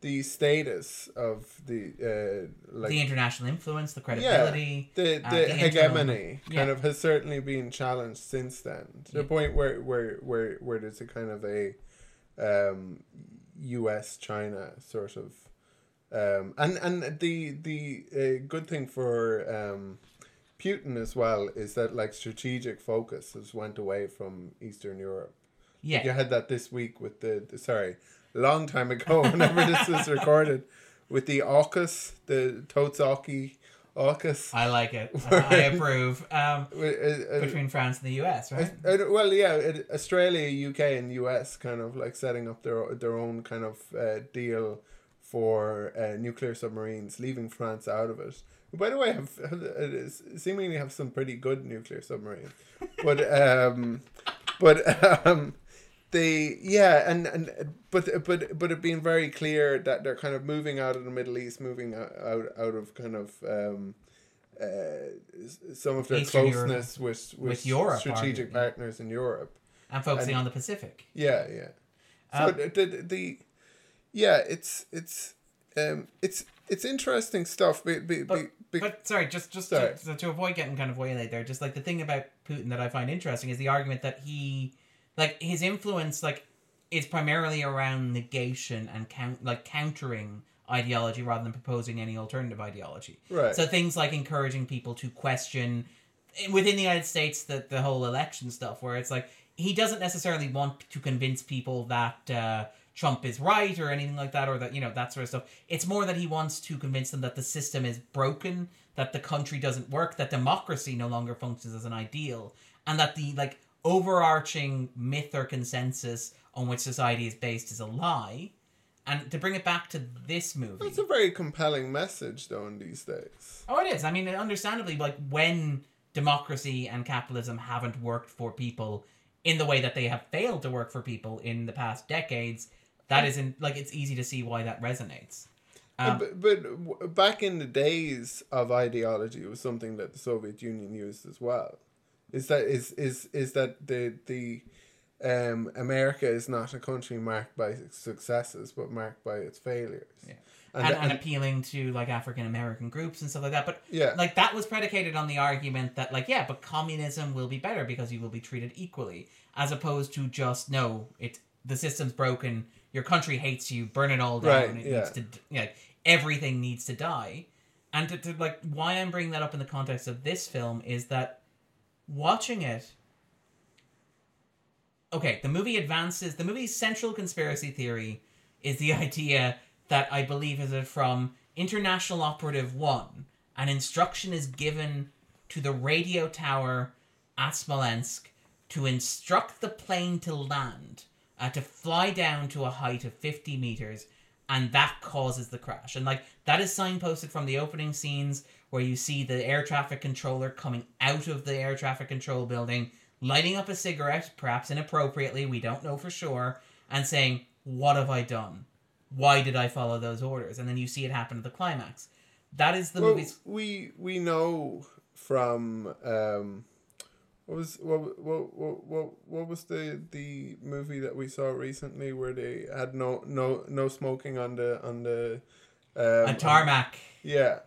the status of the uh, like the international influence, the yeah, credibility. the uh, the, the internal- hegemony yeah. kind of has certainly been challenged since then to the point where where where where there's a kind of a um, U.S. China sort of um, and and the the uh, good thing for um, Putin as well is that like strategic focus has went away from Eastern Europe. Yeah, You had that this week with the, the sorry, long time ago, whenever this was recorded, with the AUKUS, the Totsaki AUKUS. I like it. I, approve. Um, Uh, uh, between France and the US, right? uh, uh, well, yeah, it, Australia, UK, and US kind of like setting up their their own kind of uh, deal for uh, nuclear submarines, leaving France out of it. By the way, have, have uh, seemingly have some pretty good nuclear submarines, but um, but um, they yeah, and and but but but it being very clear that they're kind of moving out of the Middle East, moving out out, out of kind of. Um, uh, some of their Eastern Europe. closeness with, with, With Europe, strategic arguably. partners in Europe. and focusing and- on the Pacific. Yeah, yeah. So Um, the, the the yeah, it's it's um it's it's interesting stuff. Be, be, But, be, be, but sorry, just just Sorry. to, to avoid getting kind of waylaid there, just like the thing about Putin that I find interesting is the argument that he, like his influence, like is primarily around negation and count like countering ideology rather than proposing any alternative ideology. right. So things like encouraging people to question within the United States the the whole election stuff, where it's like he doesn't necessarily want to convince people that uh, Trump is right or anything like that, or that you know that sort of stuff. It's more that he wants to convince them that the system is broken, that the country doesn't work, that democracy no longer functions as an ideal, and that the like overarching myth or consensus on which society is based is a lie. And to bring it back to this movie, That's a very compelling message, though, in these days. Oh, it is. I mean, understandably, like when democracy and capitalism haven't worked for people in the way that they have failed to work for people in the past decades, that isn't like it's easy to see why that resonates. Um, but, but back in the days of ideology, it was something that the Soviet Union used as well. Is that is is is that the the um, America is not a country marked by successes, but marked by its failures. Yeah. And, and, and, and appealing to like African American groups and stuff like that. But yeah, like that was predicated on the argument that like yeah, but communism will be better because you will be treated equally, as opposed to just no, it the system's broken, your country hates you, burn it all down. Right, it yeah. needs to everything needs to die. And to, to like why I'm bringing that up in the context of this film is that watching it. Okay, the movie advances. The movie's central conspiracy theory is the idea that I believe is it from International Operative One. An instruction is given to the radio tower at Smolensk to instruct the plane to land, uh, to fly down to a height of 50 meters, and that causes the crash. And like that is signposted from the opening scenes where you see the air traffic controller coming out of the air traffic control building, lighting up a cigarette, perhaps inappropriately, we don't know for sure, and saying, What have I done? Why did I follow those orders? And then you see it happen at the climax. That is the well, movie's we we know from um, What was what what what what, what was the the movie that we saw recently where they had no no no smoking on the on the um, a tarmac. yeah.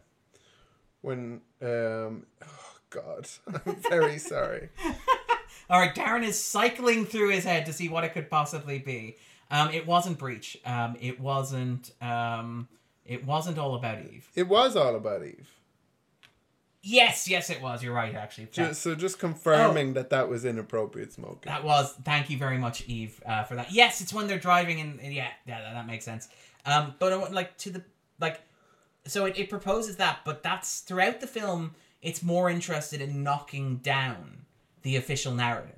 When um oh god, I'm very sorry. All right, Darren is cycling through his head to see what it could possibly be. Um, it wasn't Breach. Um, it wasn't. Um, it wasn't all about Eve. It was all about Eve. Yes, yes, it was. You're right, actually. Just, so just confirming that that was inappropriate smoking. that was. Thank you very much, Eve, uh, for that. Yes, it's when they're driving, and and yeah, yeah, that, that makes sense. Um, but I want like to the like, so it, it proposes that, but that's throughout the film. It's more interested in knocking down the official narrative.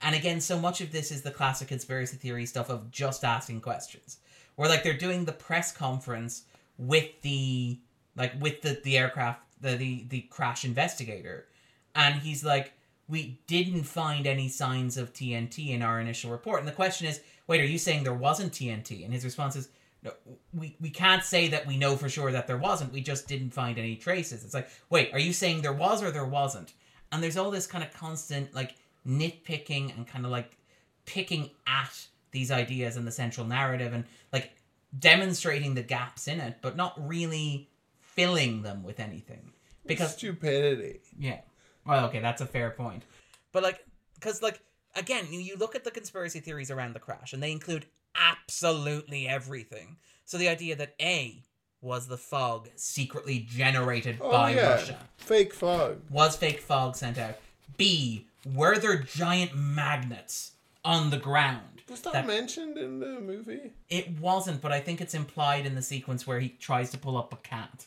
And again, so much of this is the classic conspiracy theory stuff of just asking questions. Where like they're doing the press conference with the like with the, the aircraft the, the the crash investigator and he's like we didn't find any signs of TNT in our initial report. And the question is, wait, are you saying there wasn't TNT? And his response is, no, we, we can't say that we know for sure that there wasn't. We just didn't find any traces. It's like, wait, are you saying there was or there wasn't? And there's all this kind of constant like nitpicking and kind of like picking at these ideas and the central narrative and like demonstrating the gaps in it, but not really filling them with anything. Because stupidity. yeah. Well, okay, that's a fair point. But like, because like again, you, you look at the conspiracy theories around the crash, and they include absolutely everything. So the idea that A was the fog secretly generated Oh by yeah, Russia. fake fog. Was fake fog sent out? B were there giant magnets on the ground? Was that, that- mentioned in the movie? It wasn't, but I think it's implied in the sequence where he tries to pull up a cat.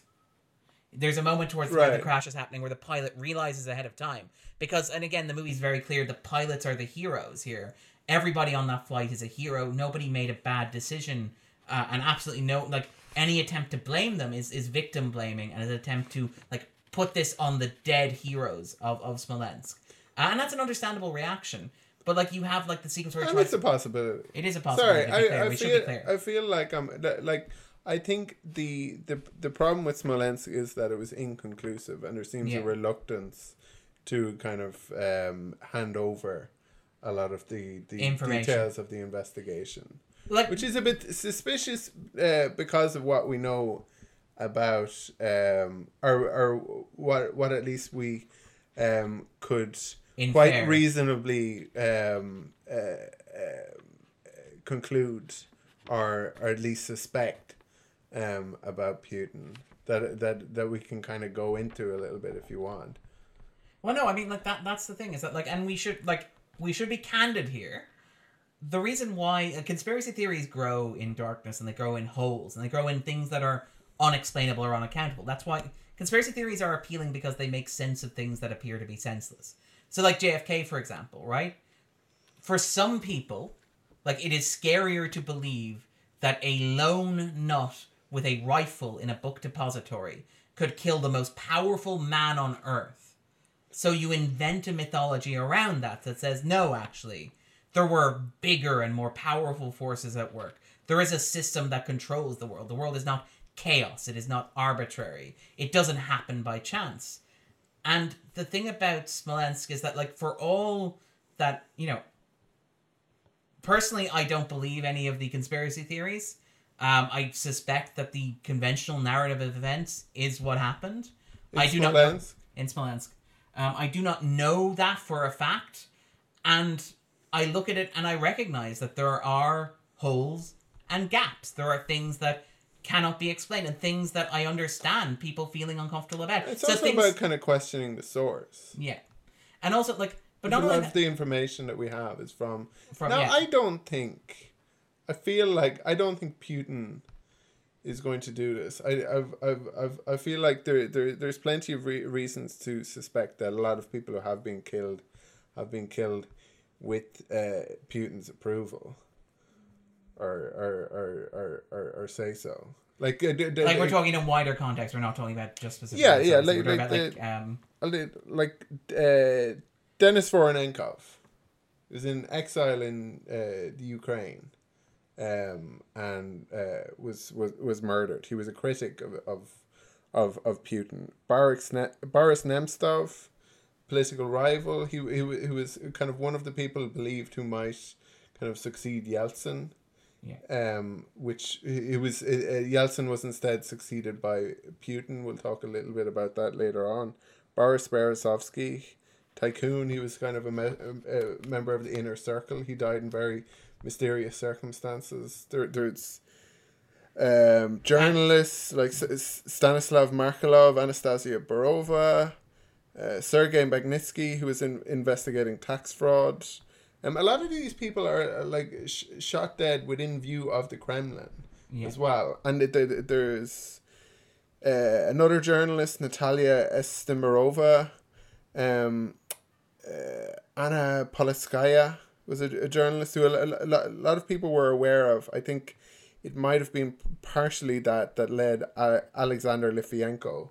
There's a moment towards where the Right. crash is happening where the pilot realizes ahead of time. Because, and again, the movie's very clear the pilots are the heroes here. Everybody on that flight is a hero. Nobody made a bad decision. Uh, and absolutely no, like, any attempt to blame them is, is victim blaming and an attempt to, like, put this on the dead heroes of, of Smolensk. Uh, and that's an understandable reaction. But, like, you have, like, the sequence where And it's a possibility. It is a possibility. Sorry, to be clear. I, I we should be feel. I feel like I'm like I think the the the problem with Smolensk is that it was inconclusive, and there seems Yeah. a reluctance to kind of um, hand over a lot of the the details of the investigation, like, which is a bit suspicious uh, because of what we know about um or or what what at least we um could In quite reasonably um uh, uh, conclude or or at least suspect um about Putin that that that we can kind of go into a little bit if you want. Well, no, I mean, like that. That's the thing is that like, and we should like we should be candid here. The reason why uh, conspiracy theories grow in darkness and they grow in holes and they grow in things that are unexplainable or unaccountable. That's why conspiracy theories are appealing because they make sense of things that appear to be senseless. So, like JFK, for example, right? For some people, like it is scarier to believe that a lone nut with a rifle in a book depository could kill the most powerful man on earth. So you invent a mythology around that that says, no, actually, there were bigger and more powerful forces at work. There is a system that controls the world. The world is not chaos, it is not arbitrary. It doesn't happen by chance. And the thing about Smolensk is that, like, for all that, you know, personally, I don't believe any of the conspiracy theories. Um, I suspect that the conventional narrative of events is what happened. I In do not Smolensk? in Smolensk. Um, I do not know that for a fact, and I look at it and I recognize that there are holes and gaps. There are things that cannot be explained and things that I understand people feeling uncomfortable about. It's so also things, about kind of questioning the source. yeah, and also like, but not only of that, the information that we have is from. From- now, yeah. I don't think. I feel like I don't think Putin is going to do this. I I've, I've, I've, I feel like there, there there's plenty of re- reasons to suspect that a lot of people who have been killed have been killed with uh, Putin's approval, or or or or, or, or say so. Like, uh, d- d- like we're talking in wider context. We're not talking about just specific. Yeah, yeah, like- like about, like um, lit- like uh, Denis Voronenkov was in exile in uh, the Ukraine, um, and uh, was was was murdered. He was a critic of of of, of Putin. Boris ne- Boris Nemtsov political rival. He, he he was kind of one of the people believed who might kind of succeed Yeltsin. Yeah. Um, which it was uh, uh, Yeltsin was instead succeeded by Putin. We'll talk a little bit about that later on. Boris Berezovsky, tycoon. He was kind of a, me- a, member of the inner circle. He died in very mysterious circumstances. There, there's um, journalists like S- Stanislav Markelov, Anastasia Baburova, uh, Sergei Magnitsky, who was in, investigating tax fraud. Um, a lot of these people are, uh, like sh- shot dead within view of the Kremlin Yeah. as well. And it, there, there's uh, another journalist, Natalia Estemirova, um, Anna Politskaya was a, a journalist who a, a a lot of people were aware of. I think it might have been partially that that led uh, Alexander Litvinenko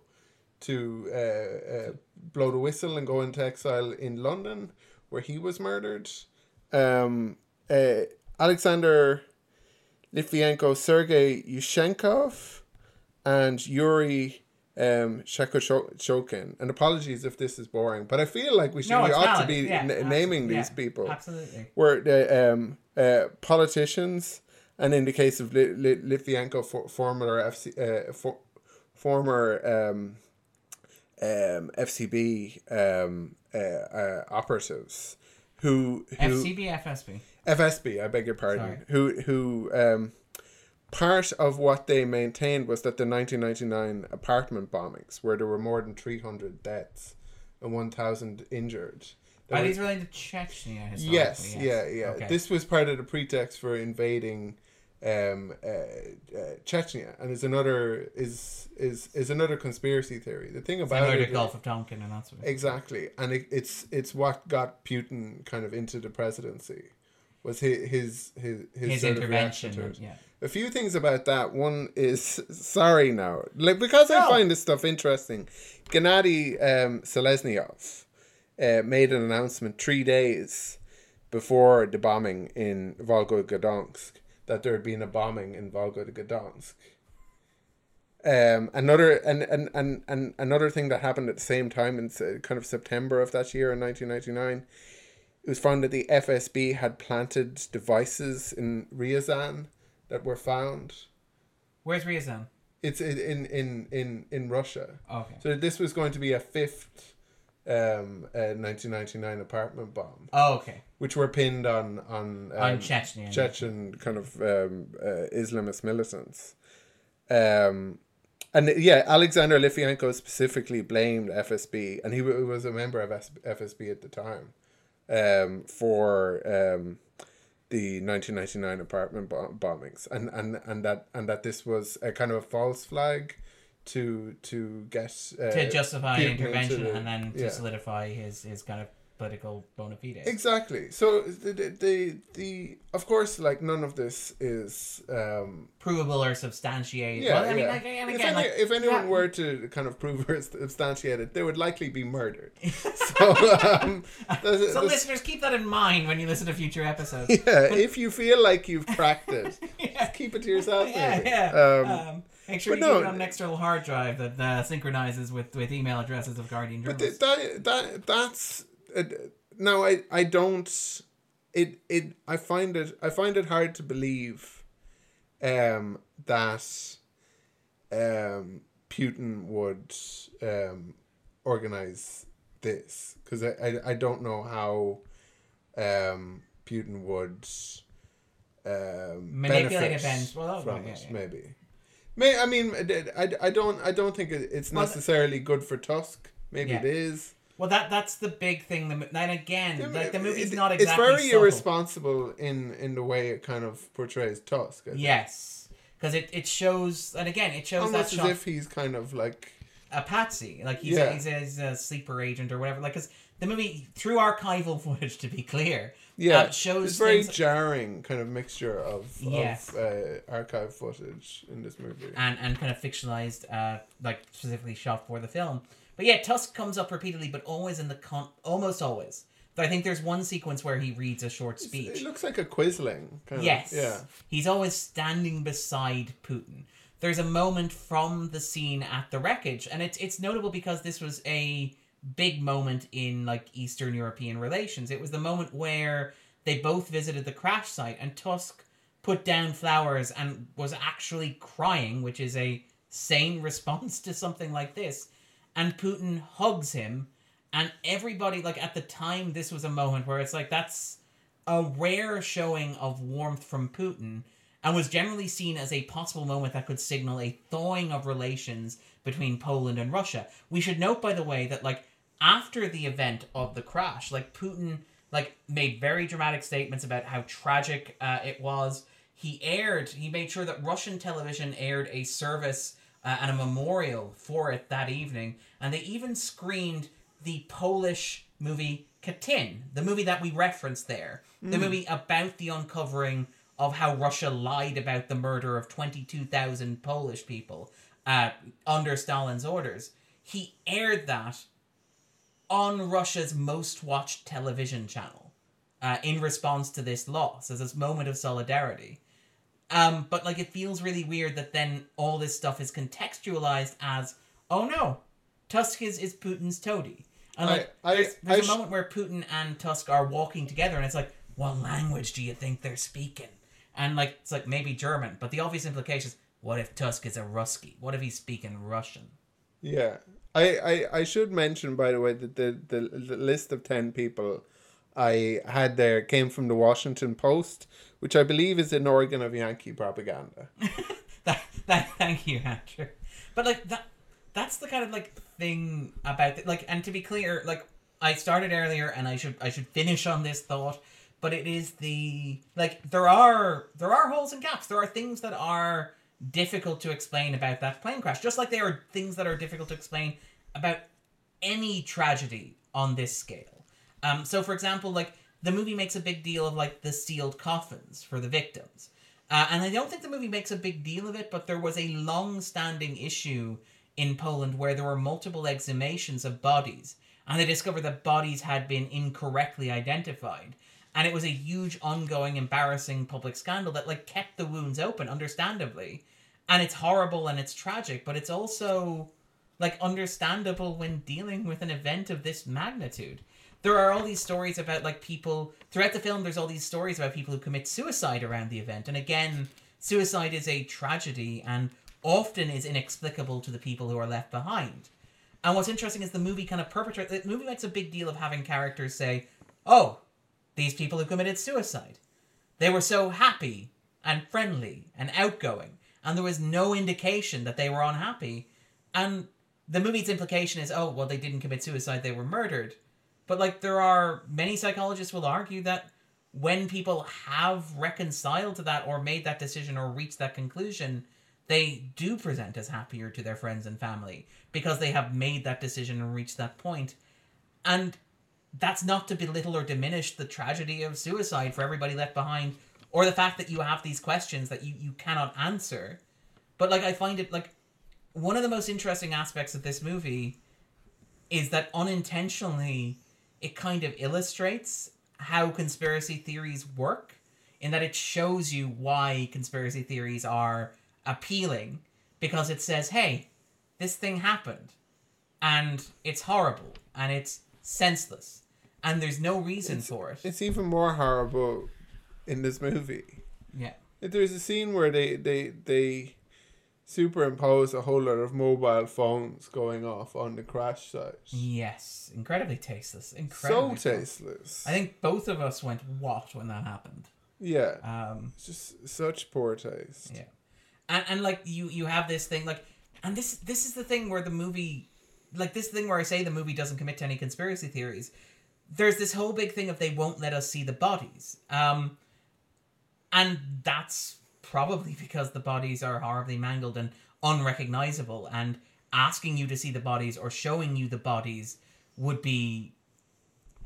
to uh, uh, blow the whistle and go into exile in London, where he was murdered. Um, uh, Alexander Litvinenko, Sergei Yushchenkov, and Yuri um, Shchekochikhin. And apologies if this is boring, but I feel like we should No, we ought to be Yeah, n- naming yeah, these people Absolutely. were the um, uh, politicians, and in the case of Li- Li- Litvinenko, for, former FC, uh, for, former um, um, FCB um, uh, uh, operatives who who FCB, FSB. FSB, I beg your pardon, Sorry. who who um, part of what they maintained was that the 1999 apartment bombings, where there were more than 300 deaths and 1,000 injured. Are these related to Chechnya? historically? Yes, yeah, yeah. Okay. This was part of the pretext for invading um, uh, uh, Chechnya, and is another is is is another conspiracy theory. The thing about it, to Gulf of Tonkin and that sort of exactly, and it, it's it's what got Putin kind of into the presidency was his his his, his, his intervention. reaction to it. yeah. A few things about that. One is sorry now, like because I find this stuff interesting. Gennady um, Seleznyov uh, made an announcement three days before the bombing in Volgodonsk that there had been a bombing in Volgodonsk. Um, another and, and, and, and another thing that happened at the same time in kind of September of that year in nineteen ninety nine, it was found that the FSB had planted devices in Ryazan that were found. Where's Ryazan? It's in in in in, in Russia. Okay. So this was going to be a fifth um, uh, 1999 apartment bomb, Oh, okay. which were pinned on on, um, On Chechnya. Chechen kind of um, uh, Islamist militants. Um, and yeah, Alexander Litvinenko specifically blamed FSB, and he w- was a member of S- FSB at the time, um, for um, the 1999 apartment bom- bombings, and, and and that and that this was a kind of a false flag to to get uh, to justify intervention the- and then to yeah. solidify his, his kind of political bona fides. Exactly. So the, the the the of course like none of this is um Provable or substantiated. yeah, well, I mean, yeah. like, and if, again, any, like, if anyone yeah. were to kind of prove or substantiate it, they would likely be murdered. so, um, there's- So, there's- listeners, keep that in mind when you listen to future episodes. yeah, if you feel like you've cracked it, yeah, keep it to yourself. yeah. maybe. yeah. Um, Um, make sure but you no, keep it on an external hard drive that uh, synchronizes with, with email addresses of Guardian But journalists. th- that that that's uh, no, I I don't. It it I find it I find it hard to believe, um, that, um, Putin would um organize this because I, I I don't know how, um, Putin would, um, Manipulate benefit events. Well, from it yeah. maybe. May I mean I, I don't I don't think it- it's necessarily good for Tusk. Maybe Yeah. it is. Well, that that's the big thing. The, and again, like the movie's It- not exactly. It's very subtle. irresponsible in in the way it kind of portrays Tusk. Yes, because it, it shows, and again, it shows almost that as if he's kind of like a patsy, like he's, Yeah. a, he's, a, he's a sleeper agent or whatever. Like, because the movie, through archival footage, to be clear, yeah, uh, shows it's very jarring kind of mixture of Yes. of uh, archive footage in this movie. and and kind of fictionalized, uh, like specifically shot for the film. But yeah, Tusk comes up repeatedly, but always in the con, almost always. But I think there's one sequence where he reads a short speech. It looks like a Quisling. Kind Yes. Of. Yeah. He's always standing beside Putin. There's a moment from the scene at the wreckage, and it's it's notable because this was a big moment in like Eastern European relations. It was the moment where they both visited the crash site and Tusk put down flowers and was actually crying, which is a sane response to something like this. And Putin hugs him, and everybody, like at the time, this was a moment where it's like that's a rare showing of warmth from Putin and was generally seen as a possible moment that could signal a thawing of relations between Poland and Russia. We should note, by the way, that like after the event of the crash, like Putin like made very dramatic statements about how tragic uh, it was. He aired, he made sure that Russian television aired a service uh, and a memorial for it that evening, and they even screened the Polish movie Katyn, the movie that we referenced there, mm. the movie about the uncovering of how Russia lied about the murder of 22,000 Polish people uh, under Stalin's orders. He aired that on Russia's most watched television channel uh, in response to this loss as this moment of solidarity. Um, but like it feels really weird that then all this stuff is contextualized as, oh no, Tusk is, is Putin's toady. And like I, I, there's, there's a sh- moment where Putin and Tusk are walking together, and it's like, what language do you think they're speaking? And like it's like maybe German, but the obvious implication is what if Tusk is a Rusky? What if he's speaking Russian? Yeah. I, I, I should mention by the way that the, the, the list of ten people I had there came from the Washington Post, which I believe is an organ of Yankee propaganda. that, that thank you, Andrew. But like that that's the kind of like thing about it. Like and to be clear, like I started earlier and I should I should finish on this thought but it is the like there are there are holes and gaps. There are things that are difficult to explain about that plane crash, just like there are things that are difficult to explain about any tragedy on this scale. Um, so, for example, like the movie makes a big deal of like the sealed coffins for the victims, uh, and I don't think the movie makes a big deal of it, but there was a long-standing issue in Poland where there were multiple exhumations of bodies, and they discovered that bodies had been incorrectly identified. And it was a huge ongoing embarrassing public scandal that like kept the wounds open understandably. And it's horrible and it's tragic but it's also like understandable when dealing with an event of this magnitude there are all these stories about like people throughout the film there's all these stories about people who commit suicide around the event and again suicide is a tragedy and often is inexplicable to the people who are left behind and what's interesting is the movie kind of perpetrates the movie makes a big deal of having characters say oh these people who committed suicide. They were so happy and friendly and outgoing, and there was no indication that they were unhappy. And the movie's implication is, oh, well, they didn't commit suicide, they were murdered. But, like, there are many psychologists will argue that when people have reconciled to that or made that decision or reached that conclusion, they do present as happier to their friends and family because they have made that decision and reached that point. And that's not to belittle or diminish the tragedy of suicide for everybody left behind or the fact that you have these questions that you, you cannot answer but like i find it like one of the most interesting aspects of this movie is that unintentionally it kind of illustrates how conspiracy theories work in that it shows you why conspiracy theories are appealing because it says hey this thing happened and it's horrible and it's senseless, and there's no reason it's, for it. It's even more horrible in this movie. Yeah. There's a scene where they they they superimpose a whole lot of mobile phones going off on the crash site. Yes, incredibly tasteless. Incredibly so tasteless. I think both of us went what when that happened. Yeah. Um. It's just such poor taste. Yeah. And and like you you have this thing like and this this is the thing where the movie like this thing where I say the movie doesn't commit to any conspiracy theories. There's this whole big thing of they won't let us see the bodies. Um, and that's probably because the bodies are horribly mangled and unrecognizable and asking you to see the bodies or showing you the bodies would be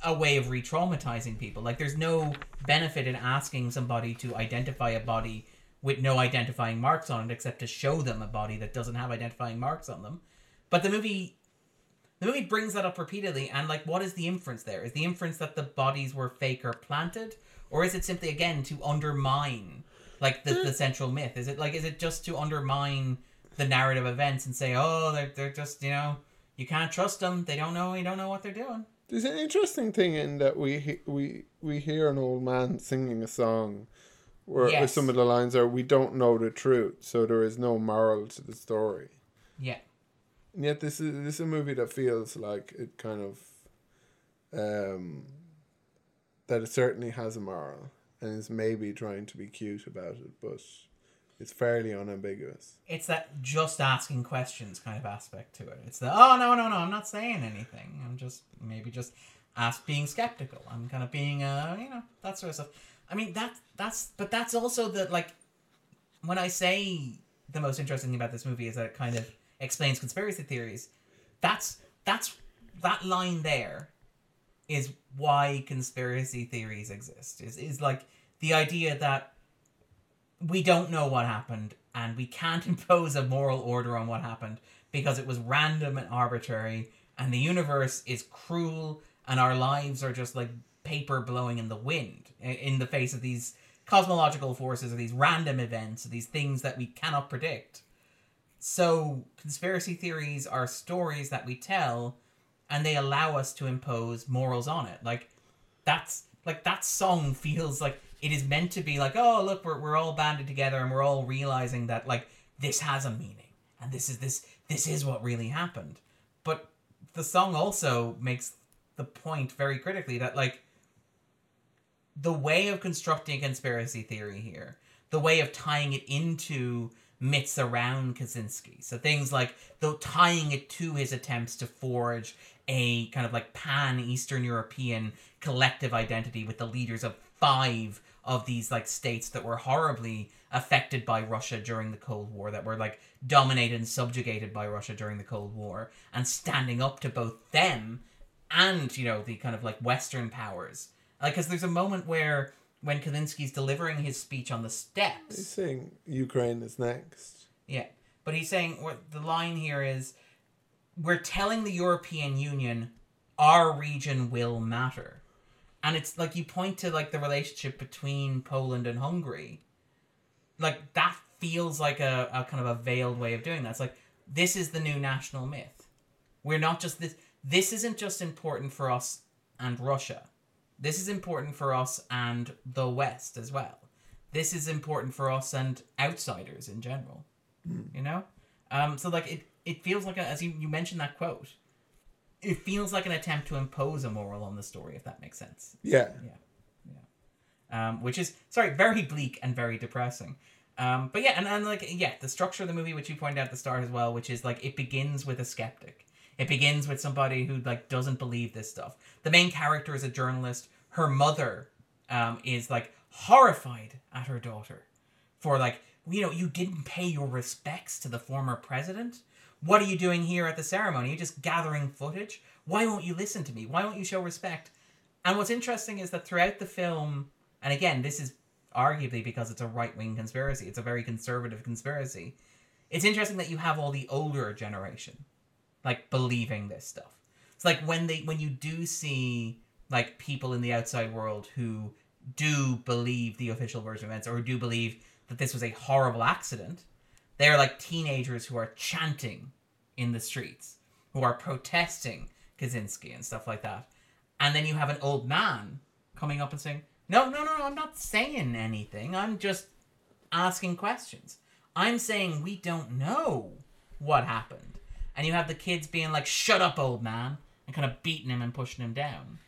a way of re-traumatizing people. Like there's no benefit in asking somebody to identify a body with no identifying marks on it except to show them a body that doesn't have identifying marks on them. But the movie the movie brings that up repeatedly, and like, what is the inference there? Is the inference that the bodies were fake or planted, or is it simply again to undermine like the, the hmm. central myth? Is it like is it just to undermine the narrative events and say, oh, they're they're just you know you can't trust them. They don't know. You don't know what they're doing. There's an interesting thing in that we we we hear an old man singing a song, where, where some of the lines are "We don't know the truth, so there is no moral to the story." Yeah. And yet, this is this is a movie that feels like it kind of, um, that it certainly has a moral and is maybe trying to be cute about it, but it's fairly unambiguous. It's that just asking questions kind of aspect to it. It's the oh no no no I'm not saying anything. I'm just maybe just ask being skeptical. I'm kind of being uh you know that sort of stuff. I mean that that's but that's also the like when I say the most interesting thing about this movie is that it kind of explains conspiracy theories. That's that's that line there is why conspiracy theories exist. Is is like the idea that we don't know what happened and we can't impose a moral order on what happened because it was random and arbitrary and the universe is cruel and our lives are just like paper blowing in the wind in the face of these cosmological forces or these random events or these things that we cannot predict so conspiracy theories are stories that we tell and they allow us to impose morals on it like that's like that song feels like it is meant to be like oh look we're, we're all banded together and we're all realizing that like this has a meaning and this is this this is what really happened but the song also makes the point very critically that like the way of constructing a conspiracy theory here the way of tying it into myths around Kaczynski. So things like though tying it to his attempts to forge a kind of like pan Eastern European collective identity with the leaders of five of these like states that were horribly affected by Russia during the Cold War, that were like dominated and subjugated by Russia during the Cold War, and standing up to both them and you know the kind of like Western powers. Like, because there's a moment where when Kaczynski's delivering his speech on the steps. He's saying Ukraine is next. yeah, but he's saying what the line here is, we're telling the European Union our region will matter, and it's like you point to like the relationship between Poland and Hungary, like that feels like a, a kind of a veiled way of doing that. It's like this is the new national myth. We're not just this. This isn't just important for us and Russia. This is important for us and the West as well. This is important for us and outsiders in general. You know, um, so like it, it feels like a, as you, you mentioned that quote. It feels like an attempt to impose a moral on the story, if that makes sense Yeah. yeah, um, which is sorry, very bleak and very depressing. Um, but yeah, and, and like yeah, the structure of the movie, which you pointed out at the start as well, which is like it begins with a skeptic. It begins with somebody who like doesn't believe this stuff. The main character is a journalist. Her mother um, is like horrified at her daughter for like you know you didn't pay your respects to the former president. What are you doing here at the ceremony? You're just gathering footage. Why won't you listen to me? Why won't you show respect? And what's interesting is that throughout the film, and again, this is arguably because it's a right wing conspiracy, it's a very conservative conspiracy. It's interesting that you have all the older generation like believing this stuff. It's like when they when you do see like people in the outside world who do believe the official version of events or do believe that this was a horrible accident, they're like teenagers who are chanting in the streets, who are protesting Kaczynski and stuff like that. And then you have an old man coming up and saying, No, no, no, I'm not saying anything. I'm just asking questions. I'm saying we don't know what happened. And you have the kids being like, Shut up, old man, and kind of beating him and pushing him down.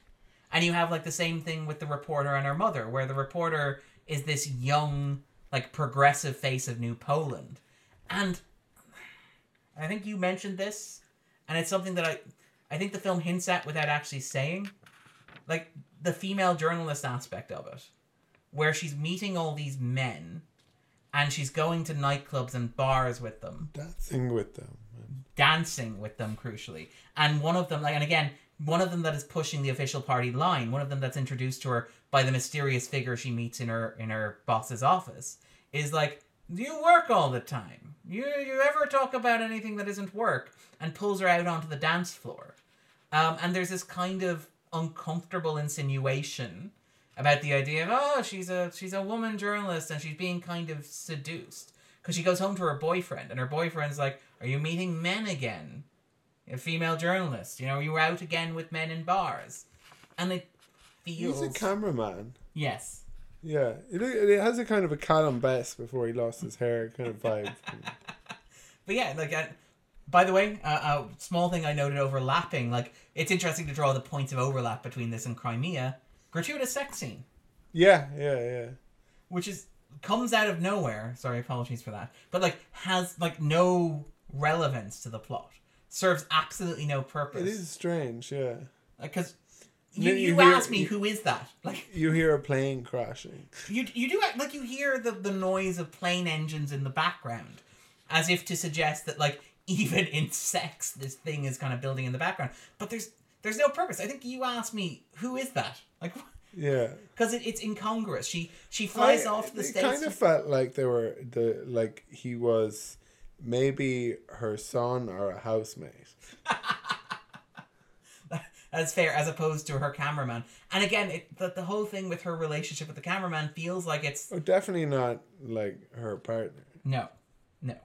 And you have like the same thing with the reporter and her mother, where the reporter is this young, like progressive face of New Poland. And I think you mentioned this, and it's something that I I think the film hints at without actually saying. Like the female journalist aspect of it, where she's meeting all these men and she's going to nightclubs and bars with them Dancing with them. Dancing with them crucially and one of them like and again one of them that is pushing the official party line one of them that's introduced to her by the mysterious figure she meets in her in her boss's office is like you work all the time you you ever talk about anything that isn't work and pulls her out onto the dance floor um, and there's this kind of uncomfortable insinuation about the idea of oh she's a she's a woman journalist and she's being kind of seduced because she goes home to her boyfriend and her boyfriend's like are you meeting men again a female journalist. You know, you were out again with men in bars, and it feels. He's a cameraman. yes. Yeah, it, it has a kind of a Callum Best before he lost his hair kind of vibe. But yeah, like, uh, by the way, uh, a small thing I noted overlapping. Like, it's interesting to draw the points of overlap between this and Crimea. Gratuitous sex scene, yeah, yeah, yeah. which is comes out of nowhere. Sorry, apologies for that. But like, has like no relevance to the plot. Serves absolutely no purpose. It is strange, yeah. because you, you you hear- asked me who is that like You hear a plane crashing. you you do act like you hear the the noise of plane engines in the background as if to suggest that like even in sex this thing is kind of building in the background but there's there's no purpose i think you asked me who is that like Yeah. because it, it's incongruous she she flies I- off to the it states kind of felt like they were the like he was maybe her son or a housemate. That's fair, as opposed to her cameraman. And again, it, the, the whole thing with her relationship with the cameraman feels like it's Oh, definitely not like her partner. No, no.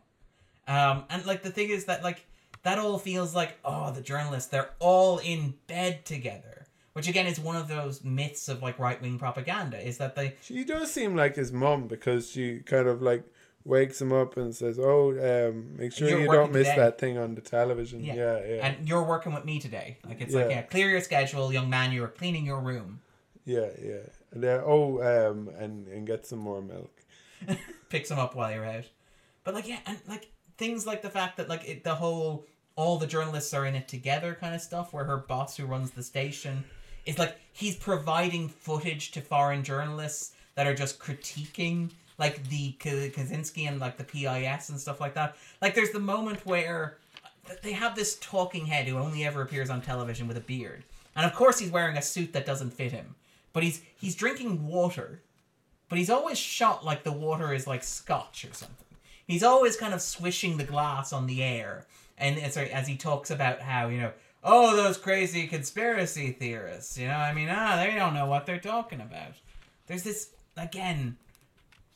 Um, and like the thing is that like that all feels like oh the journalists they're all in bed together, which again is one of those myths of like right wing propaganda is that they She does seem like his mom because she kind of like wakes him up and says, "Oh, um, make sure You're you don't miss today." that thing on the television." yeah Yeah, yeah, and you're working with me today like it's like Yeah. yeah clear your schedule young man you're cleaning your room yeah, yeah. And uh, oh, um, and and get some more milk. picks them up while you're out. But like yeah, and like things like the fact that like it, the whole all the journalists are in it together kind of stuff, where her boss who runs the station is like he's providing footage to foreign journalists that are just critiquing like the Kaczynski and like the PIS and stuff like that. Like there's the moment where they have this talking head who only ever appears on television with a beard, and of course he's wearing a suit that doesn't fit him, but he's he's drinking water but he's always shot like the water is like scotch or something. He's always kind of swishing the glass on the air, and as, as he talks about how you know, oh, those crazy conspiracy theorists, you know, I mean, ah, they don't know what they're talking about. There's this again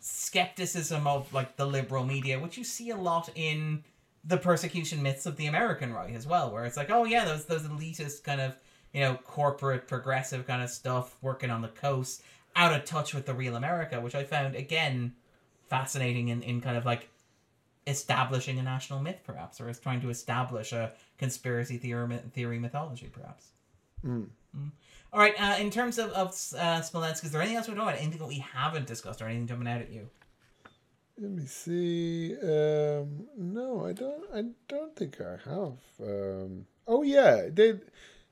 skepticism of like the liberal media, which you see a lot in the persecution myths of the American right as well, where it's like, oh yeah, those those elitist kind of you know corporate progressive kind of stuff working on the coast, out of touch with the real America, which I found again fascinating in, in kind of like establishing a national myth, perhaps, or is trying to establish a conspiracy theory theory mythology, perhaps. Mm. Mm. All right. Uh, in terms of of uh, Smolensk, is there anything else we know about? Anything that we haven't discussed, or anything jumping out at you? Let me see. Um, no, I don't. I don't think I have. Um, oh yeah, they,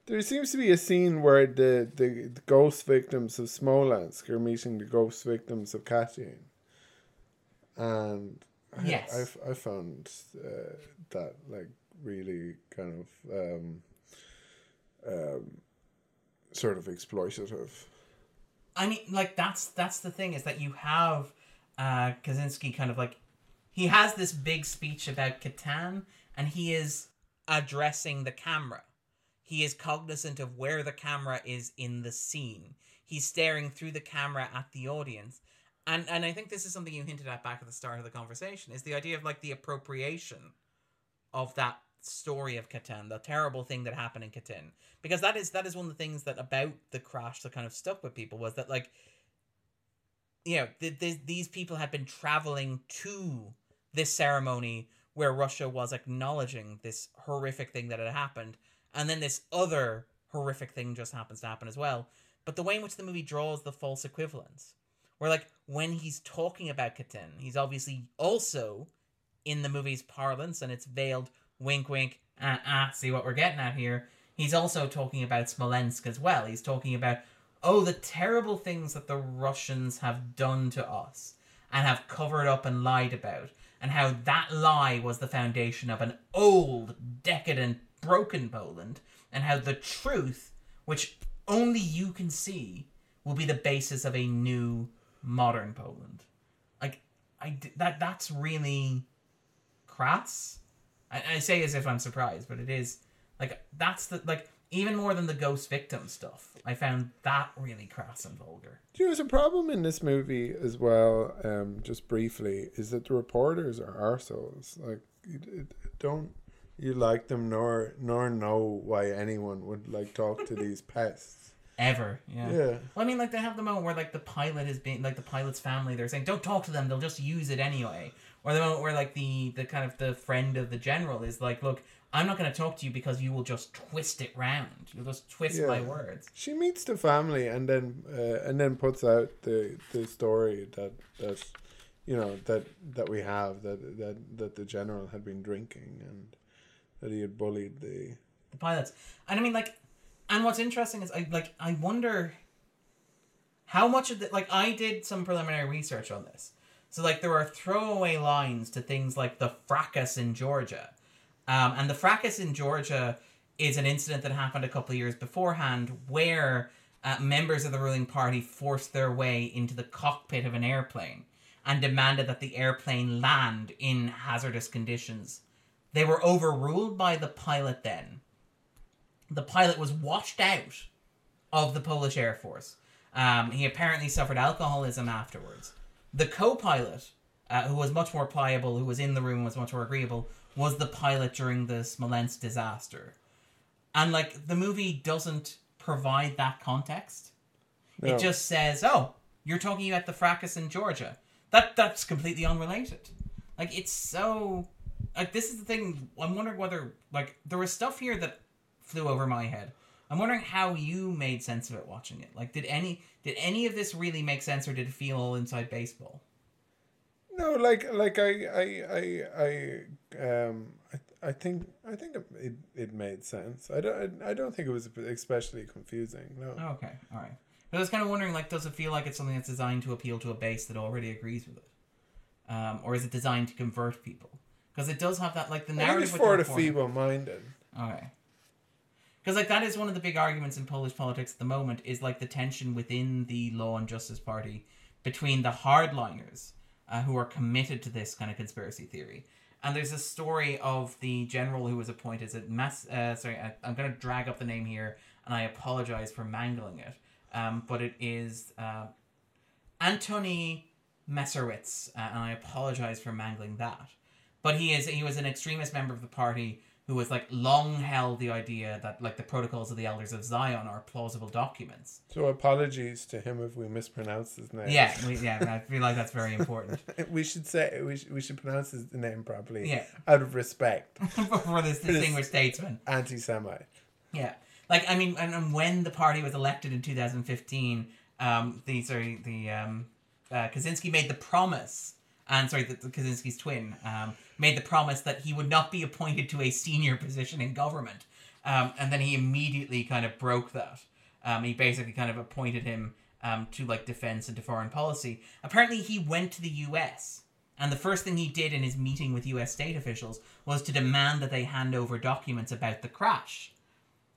there seems to be a scene where the, the, the ghost victims of Smolensk are meeting the ghost victims of Katyn, and I- Yes. I, I found uh, that like really kind of um, um, sort of exploitative. I mean, like that's that's the thing is that you have uh Kaczynski kind of like he has this big speech about Katyn, and he is addressing the camera. He is cognizant of where the camera is in the scene. He's staring through the camera at the audience. And and I think this is something you hinted at back at the start of the conversation is the idea of like the appropriation of that story of Katyn, the terrible thing that happened in Katyn. Because that is that is one of the things that about the crash that kind of stuck with people was that like you know, th- th- these people had been traveling to this ceremony where Russia was acknowledging this horrific thing that had happened, and then this other horrific thing just happens to happen as well. But the way in which the movie draws the false equivalence, where like when he's talking about Katyn, he's obviously also in the movie's parlance, and it's veiled wink, wink, ah, ah, see what we're getting at here. He's also talking about Smolensk as well. He's talking about oh, the terrible things that the Russians have done to us and have covered up and lied about, and how that lie was the foundation of an old, decadent, broken Poland, and how the truth, which only you can see, will be the basis of a new, modern Poland. Like, I, that that's really crass. I, I say as if I'm surprised, but it is like that's the like even more than the ghost victim stuff. I found that really crass and vulgar. Do you know, there's a problem in this movie as well, um, just briefly, is that the reporters are arseholes. Like, you, don't, you like them nor nor know why anyone would like talk to these pests. Ever, yeah. Yeah. Well, I mean, like they have the moment where like the pilot is being like the pilot's family. They're saying, "Don't talk to them; they'll just use it anyway." Or the moment where like the the kind of the friend of the general is like, "Look, I'm not going to talk to you because you will just twist it round. You'll just twist Yeah. my words." She meets the family and then uh, and then puts out the the story that that you know that that we have that that that the general had been drinking and that he had bullied the the pilots. And I mean, like, and what's interesting is, I like, I wonder how much of the like I did some preliminary research on this. So like, there are throwaway lines to things like the fracas in Georgia, um, and the fracas in Georgia is an incident that happened a couple of years beforehand where uh, members of the ruling party forced their way into the cockpit of an airplane and demanded that the airplane land in hazardous conditions. They were overruled by the pilot then. The pilot was washed out of the Polish Air Force. Um, he apparently suffered alcoholism afterwards. The co pilot, uh, who was much more pliable, who was in the room, was much more agreeable, was the pilot during the Smolensk disaster. And, like, the movie doesn't provide that context. No. It just says, "Oh, you're talking about the fracas in Georgia." That that's completely unrelated. Like it's so like this is the thing. I'm wondering whether like there was stuff here that flew over my head. I'm wondering how you made sense of it watching it. Like did any did any of this really make sense or did it feel all inside baseball? No, like like I I I, I um I, I think I think it, it, made sense. I don't I don't think it was especially confusing. No. Oh, okay, all right. But I was kind of wondering, like, does it feel like it's something that's designed to appeal to a base that already agrees with it, um, or is it designed to convert people? Because it does have that, like, the narrative. I think it's for the feeble-minded. Okay. Because like that is one of the big arguments in Polish politics at the moment is like the tension within the Law and Justice Party between the hardliners uh, who are committed to this kind of conspiracy theory. And there's a story of the general who was appointed as mass. Uh, sorry, I, I'm going to drag up the name here, and I apologize for mangling it. Um, but it is uh, Antony Messerwitz, uh, and I apologize for mangling that. But he is he was an extremist member of the party who has like long held the idea that like the protocols of the elders of Zion are plausible documents. So apologies to him if we mispronounce his name. Yeah, we, yeah, I feel like that's very important we should say we should, we should pronounce his name properly. Yeah. Out of respect, for this distinguished statesman. anti-Semite. Yeah, like I mean, and, and when the party was elected in 2015, um, the sorry, the um, uh, Kaczynski made the promise, and sorry, the, the Kaczynski's twin um, made the promise that he would not be appointed to a senior position in government, um, and then he immediately kind of broke that. Um, he basically kind of appointed him um, to like defense and to foreign policy. Apparently, he went to the U.S. And the first thing he did in his meeting with US state officials was to demand that they hand over documents about the crash.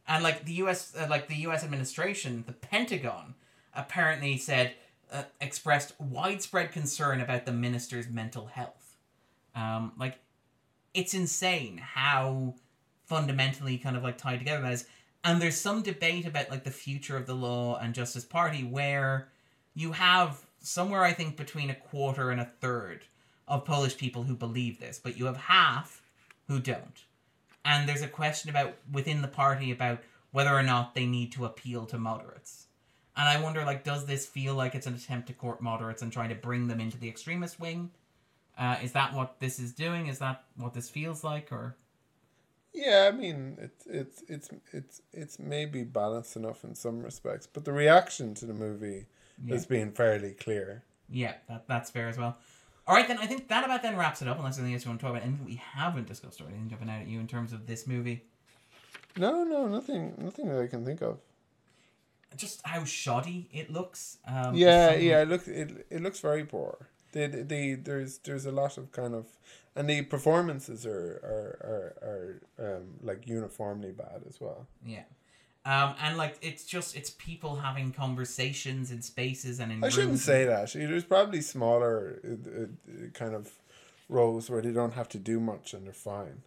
And like the US, uh, like the US administration, the Pentagon apparently said, uh, expressed widespread concern about the minister's mental health. Um, like, it's insane how fundamentally kind of like tied together that is. And there's some debate about like the future of the Law and Justice Party where you have somewhere I think between a quarter and a third of Polish people who believe this, but you have half who don't. And there's a question about within the party about whether or not they need to appeal to moderates. And I wonder, like, does this feel like it's an attempt to court moderates and trying to bring them into the extremist wing? Uh, is that what this is doing? Is that what this feels like, or Yeah, I mean it's it's it's it's it's maybe balanced enough in some respects, but the reaction to the movie has been fairly clear. yeah, that that's fair as well. All right, then I think that about then wraps it up. Unless there's anything else you want to talk about, anything we haven't discussed or anything jumping out at you in terms of this movie, No, no, nothing, nothing that I can think of. Just how shoddy it looks. Um, Yeah, yeah, it look it it looks very poor. The, the, the there's there's a lot of kind of and the performances are are are, are um like uniformly bad as well. Yeah. Um, and like it's just it's people having conversations in spaces and in I shouldn't say that. There's probably smaller uh, uh, kind of roles where they don't have to do much and they're fine.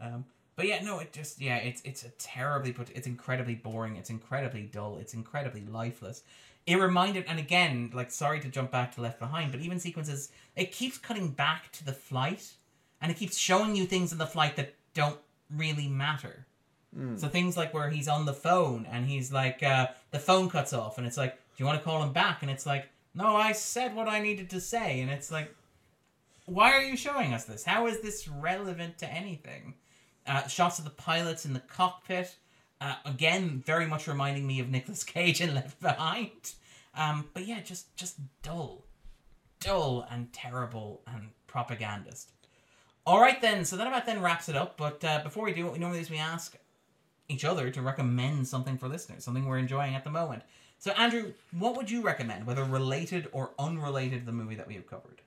Um, but yeah, no, it just yeah, it's it's a terribly put. It's incredibly boring. It's incredibly dull. It's incredibly lifeless. It reminded, and again, like sorry to jump back to Left Behind, but even sequences, it keeps cutting back to the flight, and it keeps showing you things in the flight that don't really matter. So things like where he's on the phone and he's like, uh, the phone cuts off and it's like, do you want to call him back? And it's like, no, I said what I needed to say. And it's like, why are you showing us this? How is this relevant to anything? Uh, shots of the pilots in the cockpit. Uh, again, very much reminding me of Nicolas Cage in Left Behind. Um, but yeah, just just dull, dull and terrible and propagandist. All right then, so that about then wraps it up. But uh, before we do what we normally do, is we ask each other to recommend something for listeners, something we're enjoying at the moment. So Andrew, what would you recommend, whether related or unrelated to the movie that we have covered?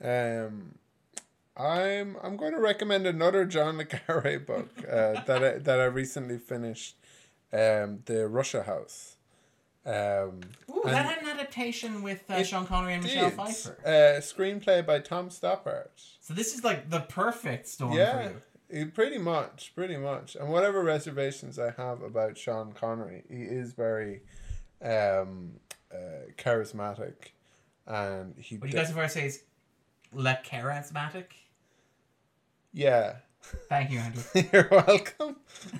Um, I'm I'm going to recommend another John le Carre book uh, that I, that I recently finished, um, the Russia House. Um, Ooh, that had an adaptation with uh, Sean Connery and Michelle did, Pfeiffer. Uh, screenplay by Tom Stoppard. So this is like the perfect storm for Yeah, you. he- pretty much, pretty much. And whatever reservations I have about Sean Connery, he is very um, uh, charismatic, and he. What you guys far say is le charismatic. Yeah. Thank you, Andrew. You're welcome.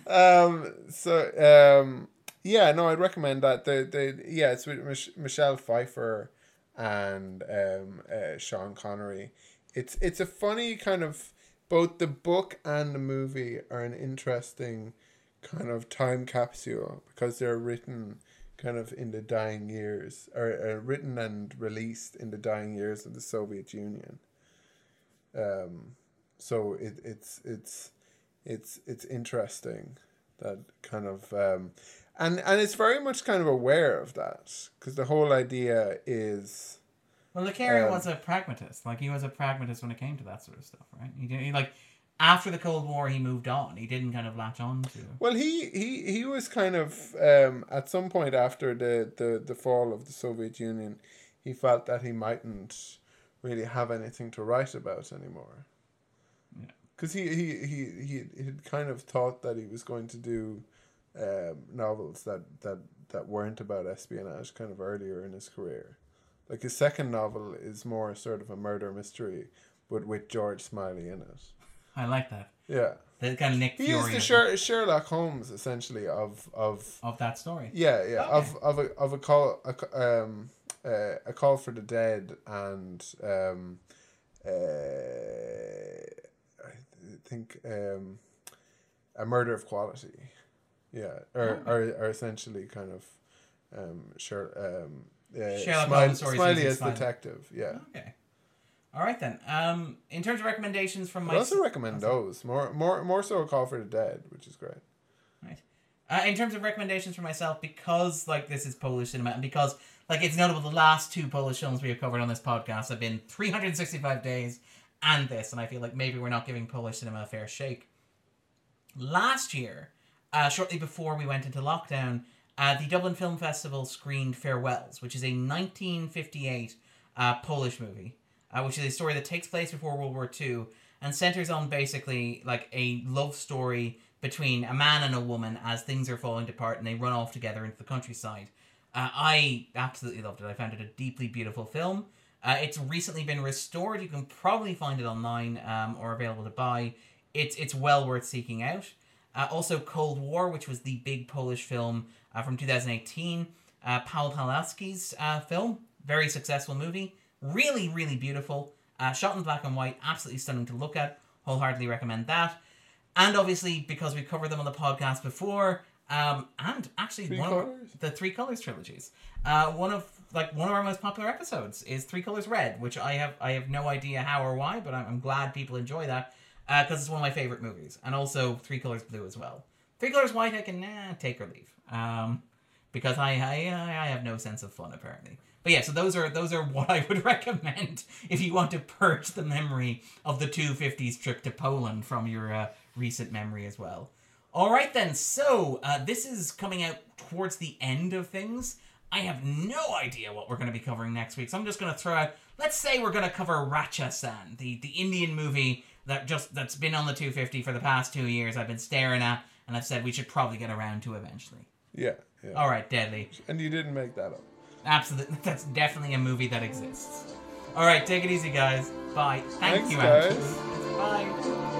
Um, so um, yeah, no, I'd recommend that. The the yeah, it's with Mich- Michelle Pfeiffer and um, uh, Sean Connery. It's it's a funny kind of both the book and the movie are an interesting kind of time capsule because they're written kind of in the dying years or uh, written and released in the dying years of the Soviet Union. Um, so it, it's it's it's it's interesting that kind of um, and and it's very much kind of aware of that because the whole idea is Well, Le Carre Um, was a pragmatist. Like he was a pragmatist when it came to that sort of stuff, right? He he, like after the Cold War, he moved on. He didn't kind of latch on to. well he he he was kind of um, at some point after the, the the fall of the Soviet Union he felt that he mightn't really have anything to write about anymore. Because he, he he he he had kind of thought that he was going to do um, novels that, that that weren't about espionage kind of earlier in his career. Like his second novel is more sort of a murder mystery, but with George Smiley in it. I like that. Yeah, kind of Nick he Fury is the Sherlock Holmes essentially of of of that story. yeah yeah Okay. of of a of a call a, um uh, a call for the dead and um uh, think um a murder of quality yeah or Oh. are, are essentially kind of um sure um uh, Sherlock Smiley, Holmes Smiley as Smiley. detective yeah Okay. All right then. Um, in terms of recommendations from I my also recommend those more more more so a call for the dead which is great Right. Uh, in terms of recommendations for myself, because like this is Polish cinema, and because like it's notable, the last two Polish films we have covered on this podcast have been 365 days and this, and I feel like maybe we're not giving Polish cinema a fair shake. Last year, uh, shortly before we went into lockdown, uh, the Dublin Film Festival screened Farewells, which is a 1958 uh, Polish movie, uh, which is a story that takes place before World War II and centers on basically like a love story between a man and a woman as things are falling apart and they run off together into the countryside. Uh, I absolutely loved it. I found it a deeply beautiful film. Uh, it's recently been restored. You can probably find it online um, or available to buy. It's it's well worth seeking out. Uh, also, Cold War, which was the big Polish film uh, from 2018, uh, Pawel Pawlikowski's uh, film, very successful movie, really really beautiful, uh, shot in black and white, absolutely stunning to look at. Wholeheartedly recommend that. And obviously, because we covered them on the podcast before, um, and actually Three one of the Three Colors trilogies. Uh, one of like one of our most popular episodes is Three Colors Red, which I have I have no idea how or why, but I'm, I'm glad people enjoy that because it's one of my favorite movies, and also Three Colors Blue as well. Three Colors White, I can take or leave, um, because I, I I have no sense of fun apparently. But yeah, so those are those are what I would recommend if you want to purge the memory of the 250s trip to Poland from your uh, recent memory as well. All right then, so uh, this is coming out towards the end of things. I have no idea what we're going to be covering next week, so I'm just going to throw out. Let's say we're going to cover Ratsasan, the the Indian movie that just that's been on the 250 for the past two years. I've been staring at, and I've said we should probably get around to eventually. yeah yeah All right, deadly. and you didn't make that up Absolutely, that's definitely a movie that exists. All right, take it easy, guys. Bye. Thank Thanks, you, guys. Andrew. Bye.